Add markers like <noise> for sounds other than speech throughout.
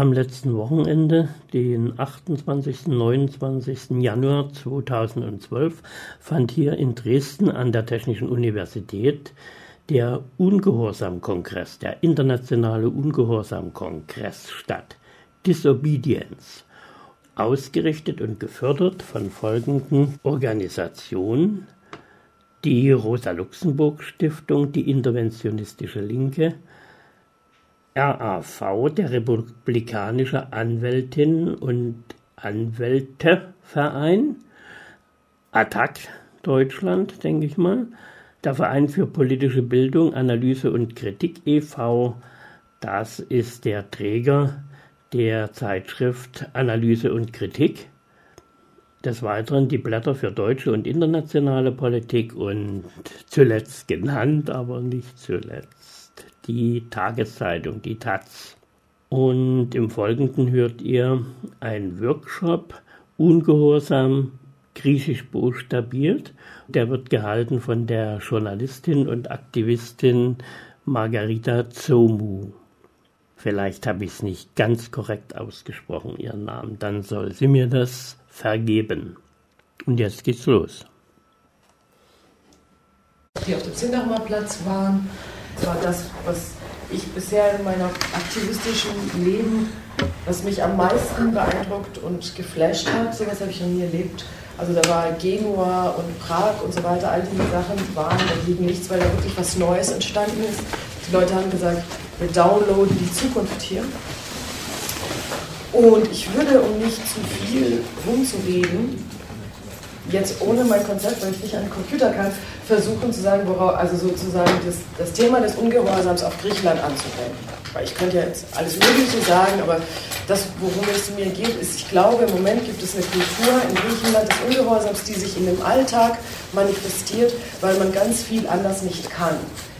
Am letzten Wochenende, den 28. 29. Januar 2012, fand hier in Dresden an der Technischen Universität der Ungehorsam-Kongress, der internationale Ungehorsam-Kongress statt. Disobedience. Ausgerichtet und gefördert von folgenden Organisationen. Die Rosa-Luxemburg-Stiftung, die Interventionistische Linke, RAV, der Republikanische Anwältinnen und Anwälteverein, ATTAC Deutschland, denke ich mal, der Verein für politische Bildung, Analyse und Kritik e.V., das ist der Träger der Zeitschrift Analyse und Kritik. Des Weiteren die Blätter für deutsche und internationale Politik und zuletzt genannt, aber nicht zuletzt die Tageszeitung, die Taz. Und im Folgenden hört ihr einen Workshop Ungehorsam griechisch buchstabiert. Der wird gehalten von der Journalistin und Aktivistin Margarita Zomu. Vielleicht habe ich es nicht ganz korrekt ausgesprochen, ihren Namen. Dann soll sie mir das vergeben. Und jetzt geht's los. Die auf dem Zindacher Platz waren, war das, was ich bisher in meinem aktivistischen Leben, was mich am meisten beeindruckt und geflasht hat. Sowas habe ich noch nie erlebt. Also da war Genua und Prag und so weiter, all diese Sachen waren da liegen nichts, weil da wirklich was Neues entstanden ist. Die Leute haben gesagt, wir downloaden die Zukunft hier. Und ich würde, um nicht zu viel rumzureden, jetzt ohne mein Konzept, weil ich nicht an den Computer kann, versuchen zu sagen, worauf, also sozusagen das, das Thema des Ungehorsams auf Griechenland anzuwenden. Weil ich könnte ja jetzt alles Mögliche sagen, aber das, worum es mir geht, ist, ich glaube, im Moment gibt es eine Kultur in Griechenland des Ungehorsams, die sich in dem Alltag manifestiert, weil man ganz viel anders nicht kann.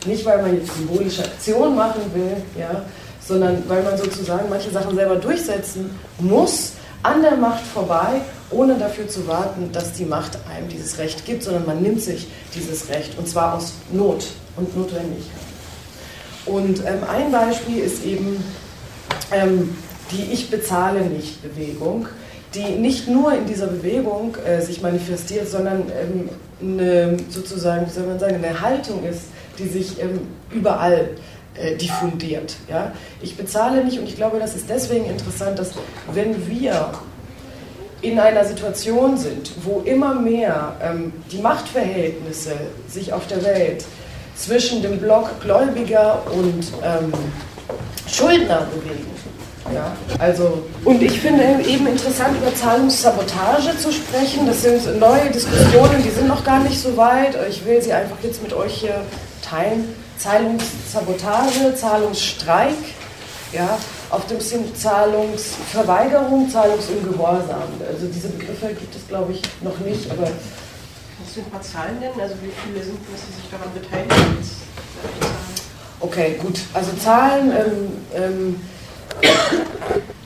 Nicht, weil man jetzt symbolische Aktionen machen will, ja, sondern weil man sozusagen manche Sachen selber durchsetzen muss, an der Macht vorbei, ohne dafür zu warten, dass die Macht einem dieses Recht gibt, sondern man nimmt sich dieses Recht und zwar aus Not und Notwendigkeit. Und ähm, ein Beispiel ist eben ähm, die Ich bezahle nicht Bewegung, die nicht nur in dieser Bewegung äh, sich manifestiert, sondern ähm, eine, sozusagen, wie soll man sagen, eine Haltung ist, die sich ähm, überall äh, diffundiert. Ja? Ich bezahle nicht und ich glaube, das ist deswegen interessant, dass wenn wir in einer Situation sind, wo immer mehr ähm, die Machtverhältnisse sich auf der Welt zwischen dem Block Gläubiger und ähm, Schuldner bewegen. Ja, also, und ich finde eben interessant, über Zahlungssabotage zu sprechen. Das sind neue Diskussionen, die sind noch gar nicht so weit. Ich will sie einfach jetzt mit euch hier teilen. Zahlungssabotage, Zahlungsstreik, ja, auf dem Sinn Zahlungsverweigerung, Zahlungsungehorsam. Also diese Begriffe gibt es, glaube ich, noch nicht, aber. Kannst du ein paar Zahlen nennen? Also wie viele sind es, die sich daran beteiligen? Okay, gut. Also Zahlen, ähm, ähm,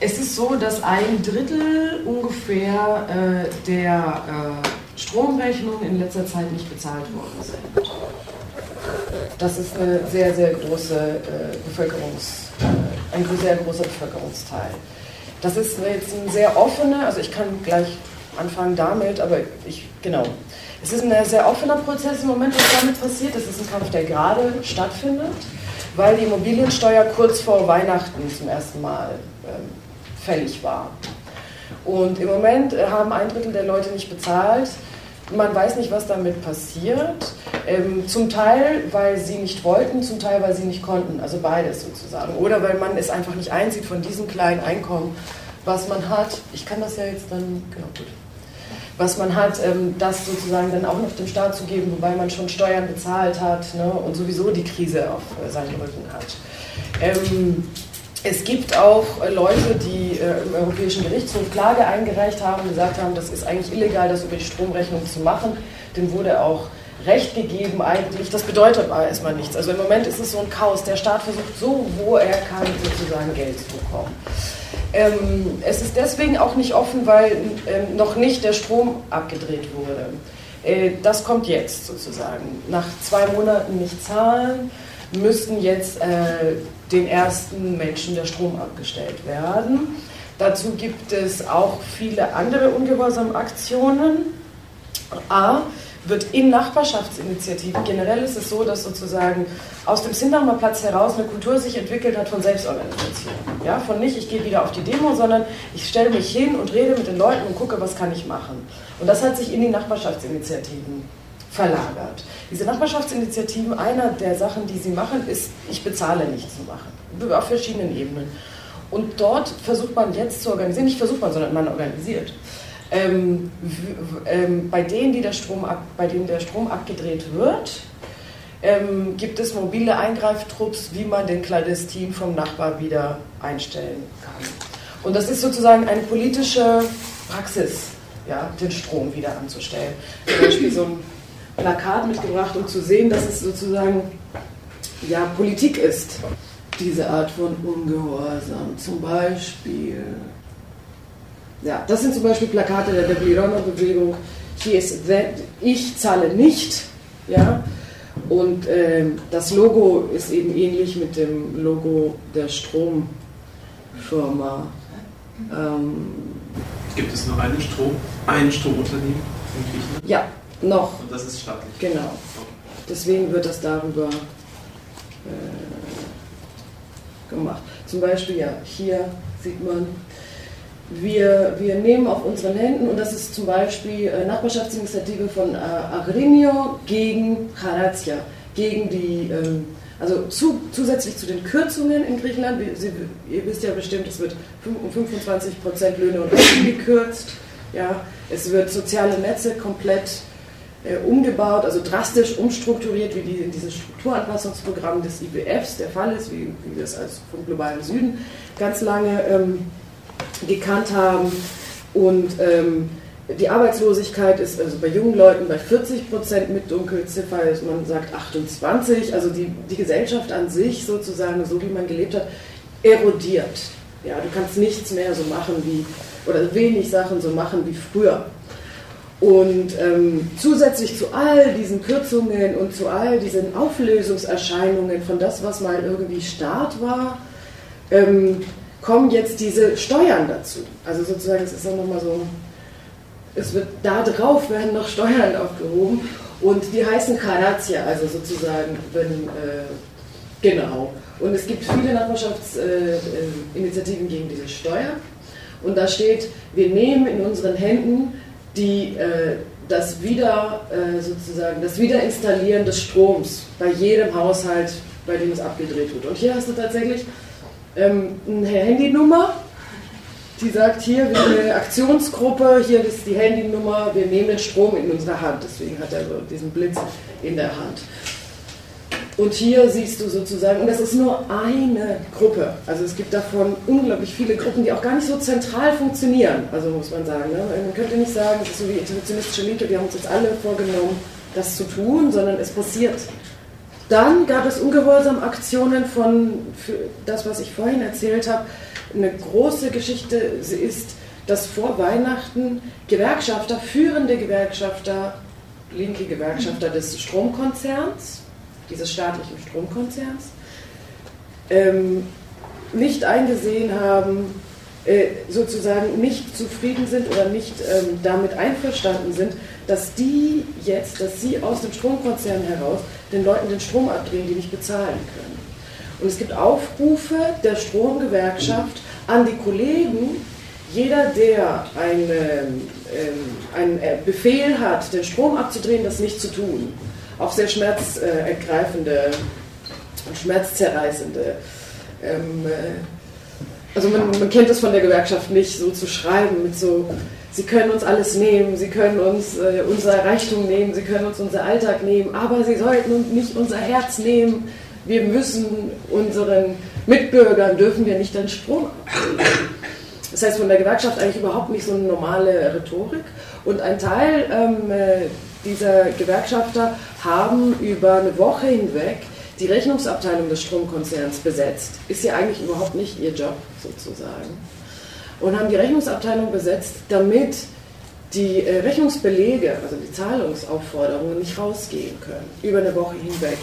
es ist so, dass ein Drittel ungefähr äh, der äh, Stromrechnung in letzter Zeit nicht bezahlt worden sind. Das ist eine sehr, sehr große äh, Bevölkerungs, äh, ein sehr großer Bevölkerungsteil. Das ist jetzt ein sehr offener, also ich kann gleich anfangen damit, aber ich, genau. Es ist ein sehr offener Prozess im Moment, was damit passiert. Es ist ein Kampf, der gerade stattfindet, weil die Immobiliensteuer kurz vor Weihnachten zum ersten Mal ähm, fällig war. Und im Moment haben ein Drittel der Leute nicht bezahlt. Man weiß nicht, was damit passiert. Ähm, zum Teil, weil sie nicht wollten, zum Teil, weil sie nicht konnten. Also beides sozusagen. Oder weil man es einfach nicht einsieht von diesem kleinen Einkommen, was man hat. Ich kann das ja jetzt dann, genau, gut. Was man hat, ähm, das sozusagen dann auch noch dem Staat zu geben, wobei man schon Steuern bezahlt hat ne, und sowieso die Krise auf äh, seinen Rücken hat. Ähm, es gibt auch äh, Leute, die äh, im Europäischen Gerichtshof Klage eingereicht haben, gesagt haben, das ist eigentlich illegal, das über die Stromrechnung zu machen. Dem wurde auch Recht gegeben eigentlich. Das bedeutet aber erstmal nichts. Also im Moment ist es so ein Chaos. Der Staat versucht so, wo er kann, sozusagen Geld zu bekommen. Ähm, es ist deswegen auch nicht offen, weil ähm, noch nicht der Strom abgedreht wurde. Äh, das kommt jetzt sozusagen. Nach zwei Monaten nicht zahlen müssten jetzt äh, den ersten Menschen der Strom abgestellt werden. Dazu gibt es auch viele andere Ungehorsamaktionen. A, wird in Nachbarschaftsinitiativen, generell ist es so, dass sozusagen aus dem Sindamer Platz heraus eine Kultur sich entwickelt hat von Selbstorganisation. Ja, von nicht, ich gehe wieder auf die Demo, sondern ich stelle mich hin und rede mit den Leuten und gucke, was kann ich machen. Und das hat sich in die Nachbarschaftsinitiativen verlagert. Diese Nachbarschaftsinitiativen, einer der Sachen, die sie machen, ist, ich bezahle nicht zu machen. Auf verschiedenen Ebenen. Und dort versucht man jetzt zu organisieren, nicht versucht man, sondern man organisiert ähm, ähm, bei, denen, die der Strom ab, bei denen der Strom abgedreht wird, ähm, gibt es mobile Eingreiftrupps, wie man den Clandestin vom Nachbar wieder einstellen kann. Und das ist sozusagen eine politische Praxis, ja, den Strom wieder anzustellen. Zum Beispiel so ein Plakat mitgebracht, um zu sehen, dass es sozusagen ja, Politik ist, diese Art von Ungehorsam. Zum Beispiel ja, das sind zum Beispiel Plakate der Deblirona-Bewegung. Hier ist that, ich zahle nicht. Ja, und äh, das Logo ist eben ähnlich mit dem Logo der Stromfirma. Ähm, Gibt es noch einen Strom, ein Stromunternehmen in Griechenland? Ja, noch. Und das ist staatlich. Genau. Deswegen wird das darüber äh, gemacht. Zum Beispiel, ja, hier sieht man wir, wir nehmen auf unseren Händen, und das ist zum Beispiel äh, Nachbarschaftsinitiative von äh, Agrinio gegen Charatia, gegen die, ähm, also zu, zusätzlich zu den Kürzungen in Griechenland, Sie, ihr wisst ja bestimmt, es wird um 25 Prozent Löhne und Rechte gekürzt, ja, es wird soziale Netze komplett äh, umgebaut, also drastisch umstrukturiert, wie die dieses Strukturanpassungsprogramm des IWFs der Fall ist, wie, wie wir es als vom globalen Süden ganz lange ähm, gekannt haben. Und ähm, die Arbeitslosigkeit ist also bei jungen Leuten bei 40 Prozent mit Dunkelziffer, man sagt 28. Also die, die Gesellschaft an sich sozusagen, so wie man gelebt hat, erodiert. Ja, du kannst nichts mehr so machen wie, oder wenig Sachen so machen wie früher. Und ähm, zusätzlich zu all diesen Kürzungen und zu all diesen Auflösungserscheinungen von das, was mal irgendwie Staat war, ähm, kommen jetzt diese Steuern dazu. Also sozusagen, es ist auch nochmal so, es wird da drauf werden noch Steuern aufgehoben und die heißen Karazia, also sozusagen, wenn, äh, genau. Und es gibt viele Nachbarschaftsinitiativen äh, gegen diese Steuer und da steht, wir nehmen in unseren Händen die, äh, das wieder äh, sozusagen das Wiederinstallieren des Stroms bei jedem Haushalt, bei dem es abgedreht wird. Und hier hast du tatsächlich ähm, eine Handynummer, die sagt, hier, wir sind eine Aktionsgruppe, hier ist die Handynummer, wir nehmen den Strom in unsere Hand. Deswegen hat er so diesen Blitz in der Hand. Und hier siehst du sozusagen, und das ist nur eine Gruppe. Also es gibt davon unglaublich viele Gruppen, die auch gar nicht so zentral funktionieren. Also muss man sagen. Ne? Man könnte nicht sagen, es ist so wie interventionistische Linke, wir haben uns jetzt alle vorgenommen, das zu tun, sondern es passiert dann gab es Ungehorsam-Aktionen von das, was ich vorhin erzählt habe. Eine große Geschichte ist, dass vor Weihnachten Gewerkschafter, führende Gewerkschafter, linke Gewerkschafter des Stromkonzerns, dieses staatlichen Stromkonzerns, ähm, nicht eingesehen haben, äh, sozusagen nicht zufrieden sind oder nicht ähm, damit einverstanden sind, dass die jetzt, dass sie aus dem Stromkonzern heraus den Leuten den Strom abdrehen, die nicht bezahlen können. Und es gibt Aufrufe der Stromgewerkschaft an die Kollegen, jeder, der eine, ähm, einen äh, Befehl hat, den Strom abzudrehen, das nicht zu tun. Auch sehr schmerzergreifende und schmerzzerreißende ähm, äh, also man, man kennt es von der Gewerkschaft nicht, so zu schreiben mit so, sie können uns alles nehmen, sie können uns äh, unser Reichtum nehmen, sie können uns unser Alltag nehmen, aber sie sollten nicht unser Herz nehmen. Wir müssen unseren Mitbürgern, dürfen wir nicht den Strom. Das heißt, von der Gewerkschaft eigentlich überhaupt nicht so eine normale Rhetorik. Und ein Teil ähm, äh, dieser Gewerkschafter haben über eine Woche hinweg die Rechnungsabteilung des Stromkonzerns besetzt. Ist ja eigentlich überhaupt nicht ihr Job sozusagen. Und haben die Rechnungsabteilung besetzt, damit die äh, Rechnungsbelege, also die Zahlungsaufforderungen nicht rausgehen können, über eine Woche hinweg.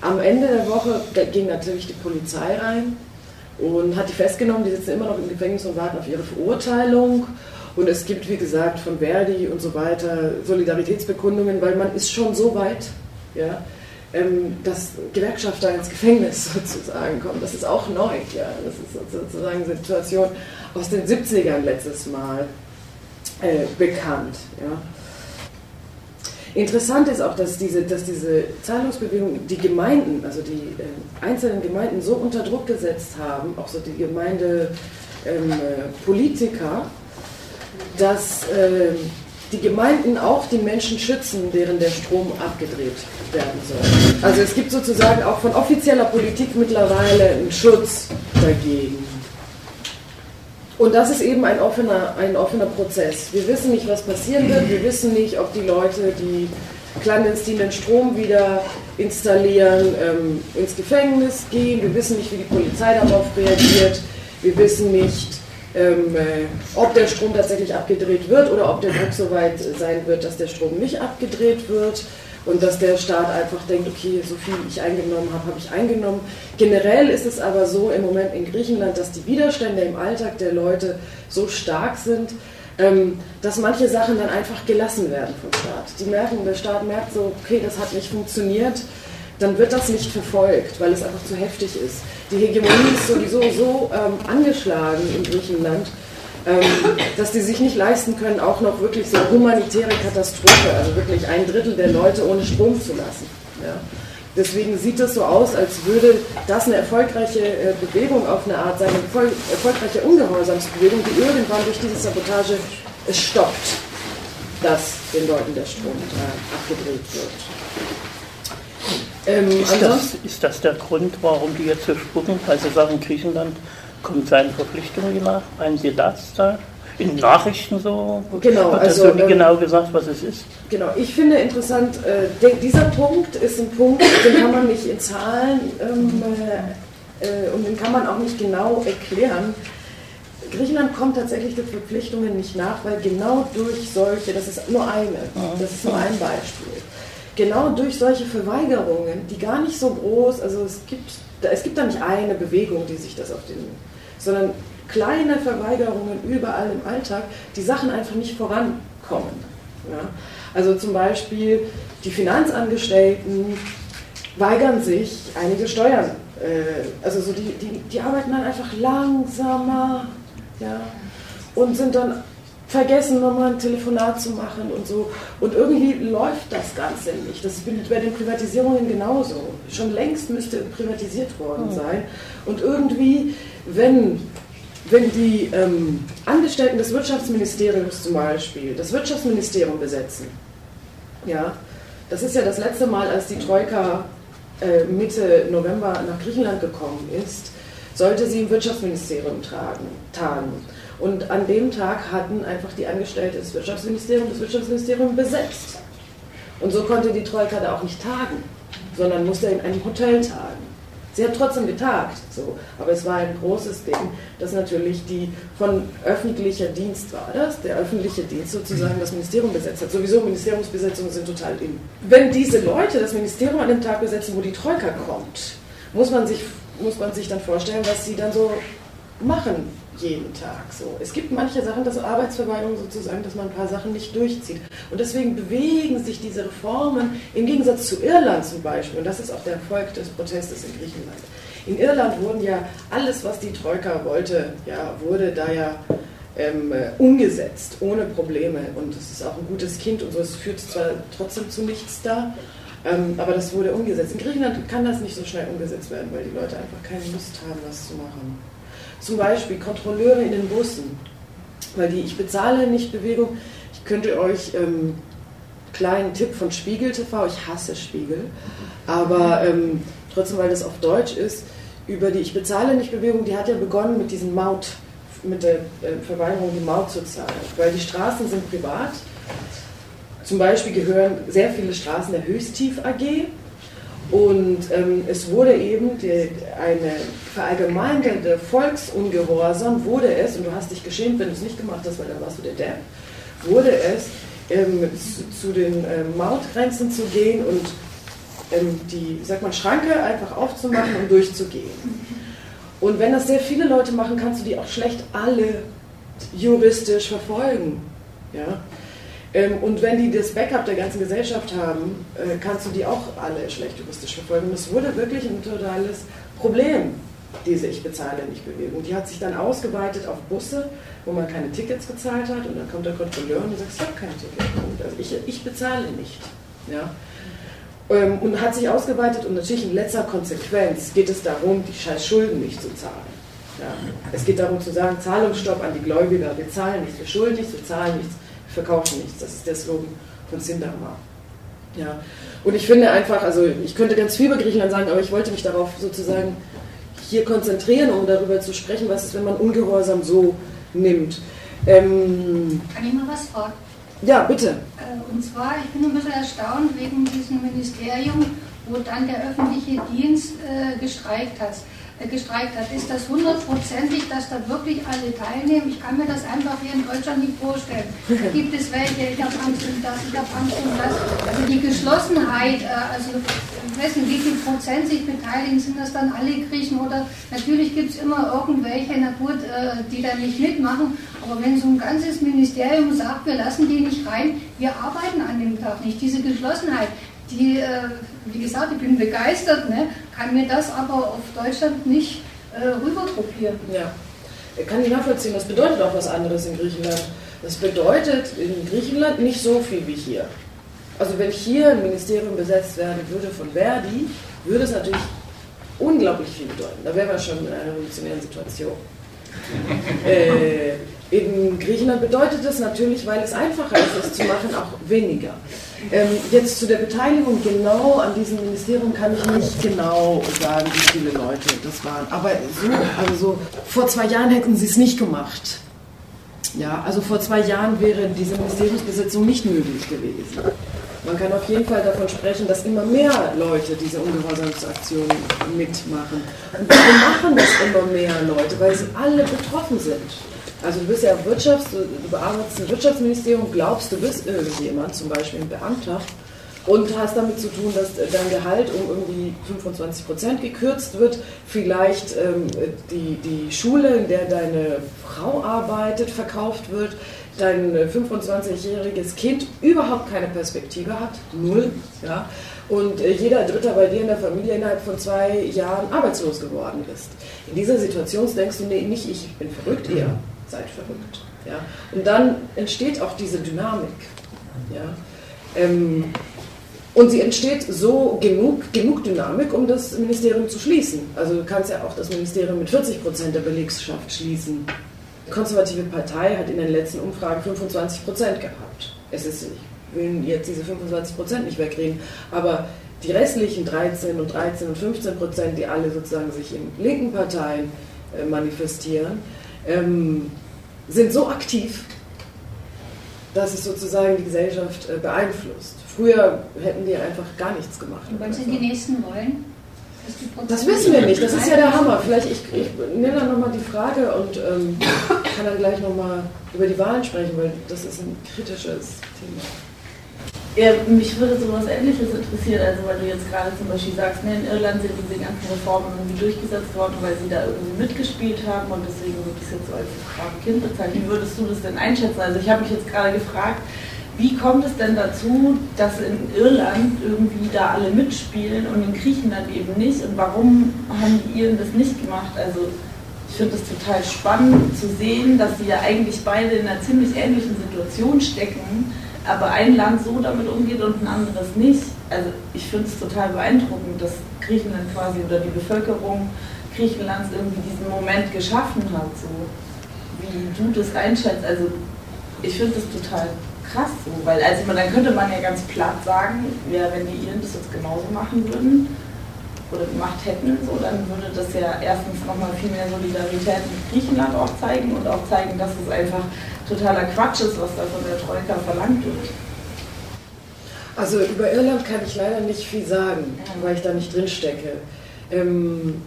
Am Ende der Woche ging natürlich die Polizei rein und hat die festgenommen. Die sitzen immer noch im Gefängnis und warten auf ihre Verurteilung. Und es gibt, wie gesagt, von Verdi und so weiter Solidaritätsbekundungen, weil man ist schon so weit, ja, ähm, dass Gewerkschafter ins Gefängnis <laughs> sozusagen kommen. Das ist auch neu. Ja. Das ist sozusagen eine Situation aus den 70ern letztes Mal äh, bekannt. Ja. Interessant ist auch, dass diese, dass diese Zahlungsbewegung die Gemeinden, also die äh, einzelnen Gemeinden so unter Druck gesetzt haben, auch so die Gemeindepolitiker, ähm, dass äh, die Gemeinden auch die Menschen schützen, deren der Strom abgedreht werden soll. Also es gibt sozusagen auch von offizieller Politik mittlerweile einen Schutz dagegen. Und das ist eben ein offener, ein offener Prozess. Wir wissen nicht, was passieren wird. Wir wissen nicht, ob die Leute, die clandestinen Strom wieder installieren, ähm, ins Gefängnis gehen. Wir wissen nicht, wie die Polizei darauf reagiert. Wir wissen nicht, ähm, äh, ob der Strom tatsächlich abgedreht wird oder ob der Druck so weit sein wird, dass der Strom nicht abgedreht wird und dass der Staat einfach denkt, okay, so viel ich eingenommen habe, habe ich eingenommen. Generell ist es aber so im Moment in Griechenland, dass die Widerstände im Alltag der Leute so stark sind, ähm, dass manche Sachen dann einfach gelassen werden vom Staat. Die merken, der Staat merkt so, okay, das hat nicht funktioniert, dann wird das nicht verfolgt, weil es einfach zu heftig ist. Die Hegemonie ist sowieso so ähm, angeschlagen in Griechenland, ähm, dass die sich nicht leisten können, auch noch wirklich so humanitäre Katastrophe, also wirklich ein Drittel der Leute ohne Strom zu lassen. Ja. Deswegen sieht es so aus, als würde das eine erfolgreiche äh, Bewegung auf eine Art sein, eine erfolgreiche Ungehorsamsbewegung, die irgendwann durch diese Sabotage es stoppt, dass den Leuten der Strom äh, abgedreht wird. Ähm, ist, das, ist, das, der Grund, warum die jetzt so spucken? Weil sie sagen, Griechenland kommt seinen Verpflichtungen nach? Meinen Sie das da? In Nachrichten so? Genau, Hat also, so ähm, genau gesagt, was es ist? Genau, ich finde interessant, äh, dieser Punkt ist ein Punkt, den kann man nicht in Zahlen ähm, äh, äh, und den kann man auch nicht genau erklären. Griechenland kommt tatsächlich den Verpflichtungen nicht nach, weil genau durch solche, das ist nur eine, das ist nur ein Beispiel genau durch solche Verweigerungen, die gar nicht so groß, also es gibt, es gibt da nicht eine Bewegung, die sich das auf den, sondern kleine Verweigerungen überall im Alltag, die Sachen einfach nicht vorankommen. Ja? Also zum Beispiel die Finanzangestellten weigern sich, einige Steuern, äh, also so die, die, die arbeiten dann einfach langsamer ja? und sind dann vergessen, nochmal ein Telefonat zu machen und so. Und irgendwie läuft das Ganze nicht. Das ist bei den Privatisierungen genauso. Schon längst müsste privatisiert worden hm. sein. Und irgendwie, wenn, wenn die ähm, Angestellten des Wirtschaftsministeriums zum Beispiel das Wirtschaftsministerium besetzen, ja, das ist ja das letzte Mal, als die Troika äh, Mitte November nach Griechenland gekommen ist, sollte sie im Wirtschaftsministerium tragen, tagen. Und an dem Tag hatten einfach die Angestellten des Wirtschaftsministeriums das Wirtschaftsministerium besetzt. Und so konnte die Troika da auch nicht tagen, sondern musste in einem Hotel tagen. Sie hat trotzdem getagt, so. aber es war ein großes Ding, dass natürlich die von öffentlicher Dienst war das, der öffentliche Dienst sozusagen das Ministerium besetzt hat. Sowieso Ministeriumsbesetzungen sind total in. Wenn diese Leute das Ministerium an dem Tag besetzen, wo die Troika kommt, muss man sich, muss man sich dann vorstellen, was sie dann so machen jeden Tag so. Es gibt manche Sachen, das ist Arbeitsverweigerung sozusagen, dass man ein paar Sachen nicht durchzieht. Und deswegen bewegen sich diese Reformen im Gegensatz zu Irland zum Beispiel, und das ist auch der Erfolg des Protestes in Griechenland. In Irland wurden ja alles, was die Troika wollte, ja, wurde da ja ähm, umgesetzt, ohne Probleme. Und es ist auch ein gutes Kind und so. Es führt zwar trotzdem zu nichts da, ähm, aber das wurde umgesetzt. In Griechenland kann das nicht so schnell umgesetzt werden, weil die Leute einfach keine Lust haben, das zu machen. Zum Beispiel Kontrolleure in den Bussen, weil die Ich bezahle nicht Bewegung, ich könnte euch ähm, kleinen Tipp von Spiegel TV, ich hasse Spiegel, aber ähm, trotzdem, weil das auf Deutsch ist, über die Ich bezahle nicht Bewegung, die hat ja begonnen mit diesem Maut, mit der äh, Verweigerung, die Maut zu zahlen, weil die Straßen sind privat. Zum Beispiel gehören sehr viele Straßen der Höchstief AG, und ähm, es wurde eben die, eine verallgemeinterte Volksungehorsam, wurde es, und du hast dich geschämt, wenn du es nicht gemacht hast, weil dann warst du der Depp, wurde es, ähm, zu, zu, den äh, Mautgrenzen zu gehen und ähm, die, sag mal, Schranke einfach aufzumachen und durchzugehen. Und wenn das sehr viele Leute machen, kannst du die auch schlecht alle juristisch verfolgen. Ja? Ähm, und wenn die das Backup der ganzen Gesellschaft haben, äh, kannst du die auch alle schlecht juristisch verfolgen. Das wurde wirklich ein totales Problem, diese Ich bezahle nicht Bewegung. Die hat sich dann ausgeweitet auf Busse, wo man keine Tickets gezahlt hat und dann kommt der Kontrolleur und sagt, ich habe kein Ticket. Also ich, ich bezahle nicht. Ja? Ähm, und hat sich ausgeweitet und natürlich in letzter Konsequenz geht es darum, die scheiß Schulden nicht zu zahlen. Ja? Es geht darum zu sagen, Zahlungsstopp an die Gläubiger, wir zahlen nichts, wir schulden nichts, wir zahlen nichts verkaufen nichts. Das ist der Slogan von Sindarma. Ja. Und ich finde einfach, also ich könnte ganz viel über Griechenland sagen, aber ich wollte mich darauf sozusagen hier konzentrieren, um darüber zu sprechen, was ist, wenn man Ungehorsam so nimmt. Ähm, Kann ich mal was fragen? Ja, bitte. Äh, und zwar, ich bin ein bisschen erstaunt wegen diesem Ministerium, wo dann der öffentliche Dienst äh, gestreikt hat gestreikt hat. Ist das hundertprozentig, dass da wirklich alle teilnehmen? Ich kann mir das einfach hier in Deutschland nicht vorstellen. Da <laughs> gibt es welche, ich habe Angst um das, ich habe Angst um das. Also die Geschlossenheit, äh, also nicht, wie viel Prozent sich beteiligen, sind das dann alle Griechen oder natürlich gibt es immer irgendwelche, na gut, äh, die da nicht mitmachen, aber wenn so ein ganzes Ministerium sagt, wir lassen die nicht rein, wir arbeiten an dem Tag nicht, diese Geschlossenheit, die, äh, wie gesagt, ich bin begeistert, ne, kann mir das aber auf Deutschland nicht äh, rübergruppieren. Ja, kann ich nachvollziehen. Das bedeutet auch was anderes in Griechenland. Das bedeutet in Griechenland nicht so viel wie hier. Also wenn hier ein Ministerium besetzt werden würde von Verdi, würde es natürlich unglaublich viel bedeuten. Da wären wir schon in einer revolutionären Situation. <laughs> äh, in Griechenland bedeutet das natürlich, weil es einfacher ist, es zu machen, auch weniger. Ähm, jetzt zu der Beteiligung genau an diesem Ministerium kann ich nicht genau sagen, wie viele Leute das waren. Aber so, also so, vor zwei Jahren hätten sie es nicht gemacht. Ja, also vor zwei Jahren wäre diese Ministeriumsbesetzung nicht möglich gewesen. Man kann auf jeden Fall davon sprechen, dass immer mehr Leute diese Ungehorsamsaktionen mitmachen. Und warum machen das immer mehr Leute? Weil sie alle betroffen sind. Also du bist ja Wirtschafts-, du bearbeitest ein Wirtschaftsministerium, glaubst, du bist irgendjemand, zum Beispiel ein Beamter, und hast damit zu tun, dass dein Gehalt um irgendwie 25 Prozent gekürzt wird, vielleicht ähm, die, die Schule, in der deine Frau arbeitet, verkauft wird, dein 25-jähriges Kind überhaupt keine Perspektive hat, null, ja, und äh, jeder Dritter bei dir in der Familie innerhalb von zwei Jahren arbeitslos geworden ist. In dieser Situation denkst du, nee, nicht ich bin verrückt, eher seid verrückt. Ja? Und dann entsteht auch diese Dynamik. Ja? Ähm, und sie entsteht so genug, genug Dynamik, um das Ministerium zu schließen. Also du kannst ja auch das Ministerium mit 40 Prozent der Belegschaft schließen. Die konservative Partei hat in den letzten Umfragen 25 Prozent gehabt. Es ist, ich will jetzt diese 25 Prozent nicht wegreden, aber die restlichen 13 und 13 und 15 Prozent, die alle sozusagen sich in linken Parteien äh, manifestieren, ähm, sind so aktiv, dass es sozusagen die Gesellschaft äh, beeinflusst. Früher hätten die einfach gar nichts gemacht. Und wann sind die nächsten Wahlen? Das wissen wir nicht, das ist ja der Hammer. Vielleicht ich, ich nehme dann nochmal die Frage und ähm, kann dann gleich nochmal über die Wahlen sprechen, weil das ist ein kritisches Thema. Ja, mich würde sowas Ähnliches interessieren, also weil du jetzt gerade zum Beispiel sagst, ne, in Irland sind diese ganzen Reformen irgendwie durchgesetzt worden, weil sie da irgendwie mitgespielt haben und deswegen wird das jetzt so als Kind bezeichnet. Wie würdest du das denn einschätzen? Also ich habe mich jetzt gerade gefragt, wie kommt es denn dazu, dass in Irland irgendwie da alle mitspielen und in Griechenland eben nicht? Und warum haben die Iren das nicht gemacht? Also ich finde es total spannend zu sehen, dass sie ja eigentlich beide in einer ziemlich ähnlichen Situation stecken aber ein Land so damit umgeht und ein anderes nicht. Also ich finde es total beeindruckend, dass Griechenland quasi oder die Bevölkerung Griechenlands irgendwie diesen Moment geschaffen hat, so wie du das einschätzt. Also ich finde das total krass so, weil also dann könnte man ja ganz platt sagen, ja, wenn die Iren das jetzt genauso machen würden oder gemacht hätten, so, dann würde das ja erstens nochmal viel mehr Solidarität mit Griechenland auch zeigen und auch zeigen, dass es einfach totaler Quatsch ist, was da von der Troika verlangt wird. Also über Irland kann ich leider nicht viel sagen, weil ich da nicht drin stecke. Ähm,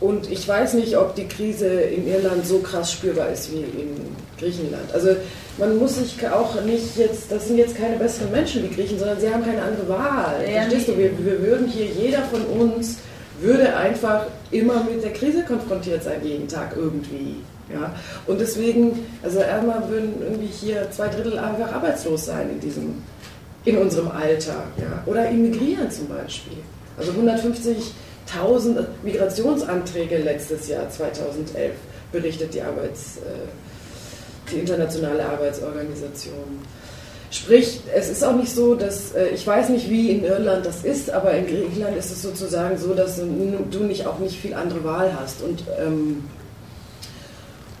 und ich weiß nicht, ob die Krise in Irland so krass spürbar ist wie in Griechenland. Also man muss sich auch nicht jetzt, das sind jetzt keine besseren Menschen wie Griechen, sondern sie haben keine andere Wahl. Ja, Verstehst du? Wir, wir würden hier, jeder von uns würde einfach immer mit der Krise konfrontiert sein, jeden Tag irgendwie. Ja? Und deswegen, also einmal würden irgendwie hier zwei Drittel einfach arbeitslos sein in diesem, in unserem Alter. Ja? Oder immigrieren zum Beispiel. Also 150 1000 Migrationsanträge letztes Jahr, 2011, berichtet die, Arbeits, äh, die Internationale Arbeitsorganisation. Sprich, es ist auch nicht so, dass, äh, ich weiß nicht, wie in Irland das ist, aber in Griechenland ist es sozusagen so, dass du nicht auch nicht viel andere Wahl hast. Und, ähm,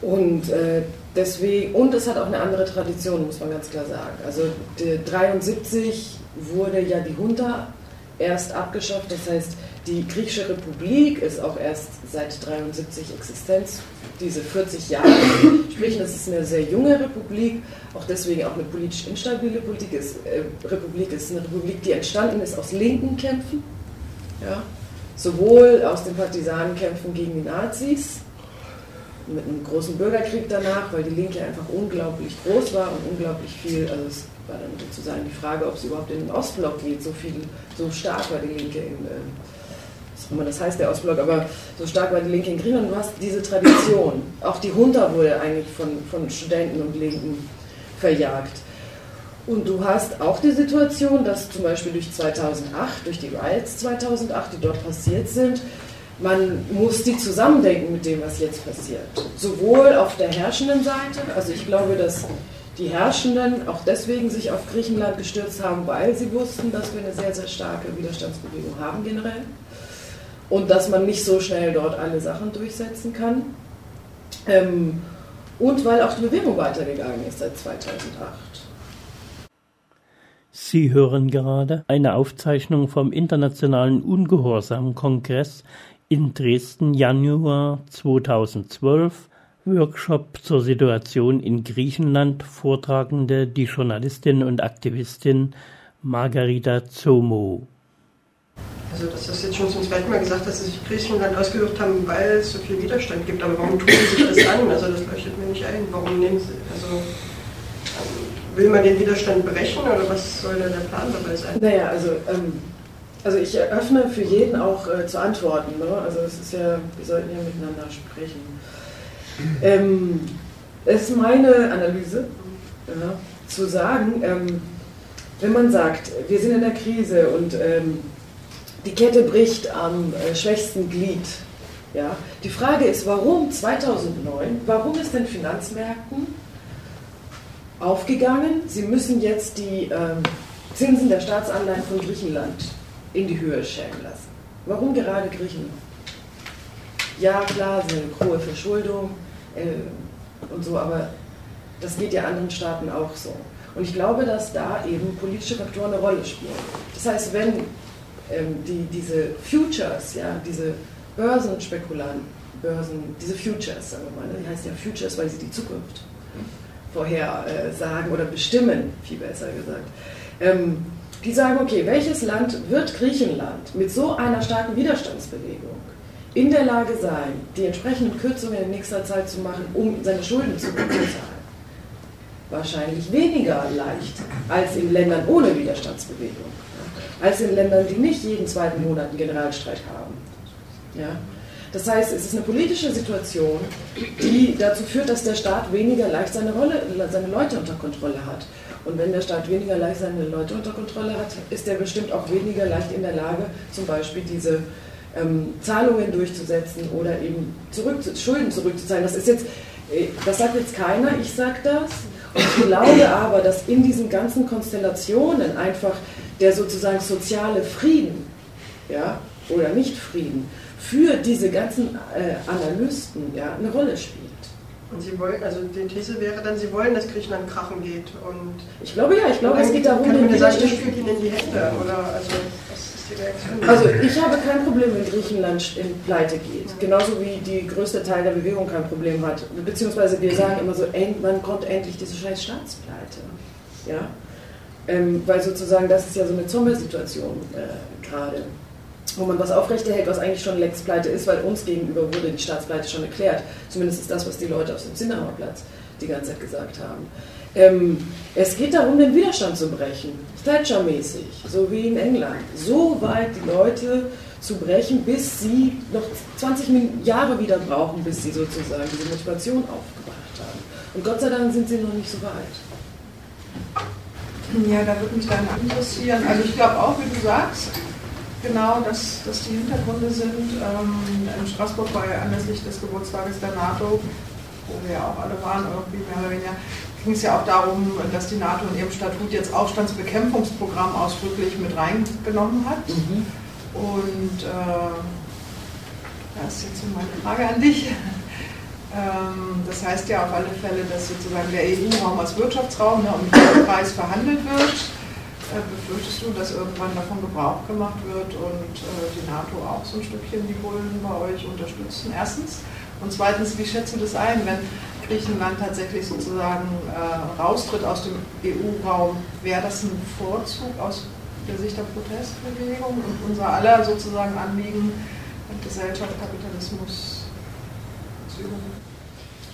und äh, deswegen, und es hat auch eine andere Tradition, muss man ganz klar sagen. Also 1973 wurde ja die Junta erst abgeschafft, das heißt, die griechische Republik ist auch erst seit 73 Existenz, diese 40 Jahre. <clears throat> Sprich, das ist eine sehr junge Republik, auch deswegen auch eine politisch instabile Politik ist, äh, Republik. ist eine Republik, die entstanden ist aus linken Kämpfen, ja? sowohl aus den Partisanenkämpfen gegen die Nazis, mit einem großen Bürgerkrieg danach, weil die Linke einfach unglaublich groß war und unglaublich viel, also es war dann sozusagen die Frage, ob es überhaupt in den Ostblock geht, so viel, so stark war die Linke in, was immer das heißt, der Ostblock, aber so stark war die Linke in Griechenland. Du hast diese Tradition. Auch die Junta wurde eigentlich von, von Studenten und Linken verjagt. Und du hast auch die Situation, dass zum Beispiel durch 2008, durch die Riots 2008, die dort passiert sind, man muss die zusammendenken mit dem, was jetzt passiert. Sowohl auf der herrschenden Seite, also ich glaube, dass die Herrschenden auch deswegen sich auf Griechenland gestürzt haben, weil sie wussten, dass wir eine sehr, sehr starke Widerstandsbewegung haben generell und dass man nicht so schnell dort alle Sachen durchsetzen kann. Ähm, und weil auch die Bewegung weitergegangen ist seit 2008. Sie hören gerade eine Aufzeichnung vom Internationalen Ungehorsam-Kongress in Dresden Januar 2012. Workshop zur Situation in Griechenland, Vortragende die Journalistin und Aktivistin Margarita Zomo. Also, dass das jetzt schon zum zweiten Mal gesagt dass sie sich Griechenland ausgesucht haben, weil es so viel Widerstand gibt. Aber warum tun sie sich das an? Also, das leuchtet mir nicht ein. Warum nehmen sie, also, ähm, will man den Widerstand brechen oder was soll da der Plan dabei sein? Naja, also, ähm, also ich eröffne für jeden auch äh, zu antworten. Ne? Also, es ist ja, wir sollten ja miteinander sprechen. Ähm, es ist meine Analyse, ja, zu sagen, ähm, wenn man sagt, wir sind in der Krise und ähm, die Kette bricht am äh, schwächsten Glied. Ja? Die Frage ist, warum 2009, warum ist den Finanzmärkten aufgegangen, sie müssen jetzt die ähm, Zinsen der Staatsanleihen von Griechenland in die Höhe schämen lassen. Warum gerade Griechenland? Ja, klar, sie haben hohe Verschuldung äh, und so, aber das geht ja anderen Staaten auch so. Und ich glaube, dass da eben politische Faktoren eine Rolle spielen. Das heißt, wenn die, diese Futures, ja, diese Börsenspekulanten, Börsen, diese Futures, sagen wir mal, ne, die heißen ja Futures, weil sie die Zukunft vorhersagen äh, oder bestimmen, viel besser gesagt. Ähm, die sagen, okay, welches Land wird Griechenland mit so einer starken Widerstandsbewegung in der Lage sein, die entsprechenden Kürzungen in nächster Zeit zu machen, um seine Schulden zu bezahlen? Wahrscheinlich weniger leicht als in Ländern ohne Widerstandsbewegung als in Ländern, die nicht jeden zweiten Monat einen Generalstreik haben. Ja? Das heißt, es ist eine politische Situation, die dazu führt, dass der Staat weniger leicht seine, Rolle, seine Leute unter Kontrolle hat. Und wenn der Staat weniger leicht seine Leute unter Kontrolle hat, ist er bestimmt auch weniger leicht in der Lage, zum Beispiel diese ähm, Zahlungen durchzusetzen oder eben zurück, Schulden zurückzuzahlen. Das ist jetzt, äh, das sagt jetzt keiner, ich sage das. Und ich glaube aber, dass in diesen ganzen Konstellationen einfach der sozusagen soziale Frieden, ja, oder Nicht-Frieden, für diese ganzen äh, Analysten ja, eine Rolle spielt. Und Sie wollen, also die These wäre dann, Sie wollen, dass Griechenland krachen geht. Und ich glaube ja, ich glaube, es geht darum, kann den Widerstand spielt Ihnen in die Hände. Oder also? Also ich habe kein Problem, wenn Griechenland in Pleite geht. Genauso wie die größte Teil der Bewegung kein Problem hat. Beziehungsweise wir sagen immer so, wann kommt endlich diese scheiß Staatspleite? Ja? Ähm, weil sozusagen das ist ja so eine Zombie-Situation äh, gerade. wo man was aufrechterhält, was eigentlich schon längst pleite ist, weil uns gegenüber wurde die Staatspleite schon erklärt. Zumindest ist das, was die Leute auf dem Zinnauerplatz die ganze Zeit gesagt haben. Ähm, es geht darum, den Widerstand zu brechen, Thatcher-mäßig, so wie in England. So weit die Leute zu brechen, bis sie noch 20 Jahre wieder brauchen, bis sie sozusagen diese Motivation aufgebracht haben. Und Gott sei Dank sind sie noch nicht so weit. Ja, da würde mich dann interessieren. Also ich glaube auch, wie du sagst, genau, dass, dass die Hintergründe sind. Ähm, in Straßburg war ja anlässlich des Geburtstages der NATO, wo wir ja auch alle waren, irgendwie mehr oder weniger, ging es ja auch darum, dass die NATO in ihrem Statut jetzt Aufstandsbekämpfungsprogramm ausdrücklich mit reingenommen hat. Mhm. Und äh, das ist jetzt meine Frage an dich. Ähm, das heißt ja auf alle Fälle, dass sozusagen der EU-Raum als Wirtschaftsraum ne, um den Preis verhandelt wird. Äh, befürchtest du, dass irgendwann davon Gebrauch gemacht wird und äh, die NATO auch so ein Stückchen die Bullen bei euch unterstützen? Erstens. Und zweitens, wie schätzt du das ein, wenn Griechenland tatsächlich sozusagen äh, raustritt aus dem EU-Raum? Wäre das ein Vorzug aus der Sicht der Protestbewegung und unser aller sozusagen Anliegen, Gesellschaft, Kapitalismus?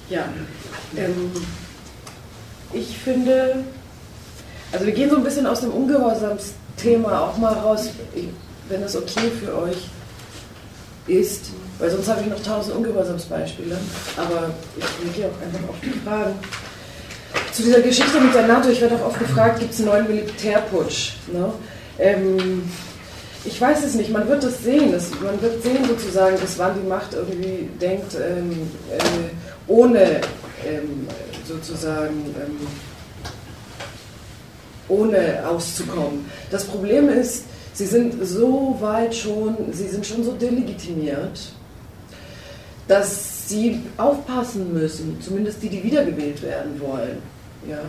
Ja, ähm, ich finde, also wir gehen so ein bisschen aus dem Ungehorsamsthema auch mal raus, wenn das okay für euch ist, weil sonst habe ich noch tausend Ungehorsamsbeispiele, aber ich gehe auch einfach auf die Fragen. Zu dieser Geschichte mit der NATO, ich werde auch oft gefragt, gibt es einen neuen Militärputsch? Ne? Ähm, ich weiß es nicht, man wird es sehen. Das, man wird sehen sozusagen, dass wann die Macht irgendwie denkt, ähm, äh, ohne ähm, sozusagen ähm, ohne auszukommen. Das Problem ist, sie sind so weit schon, sie sind schon so delegitimiert, dass sie aufpassen müssen, zumindest die, die wiedergewählt werden wollen. Ja?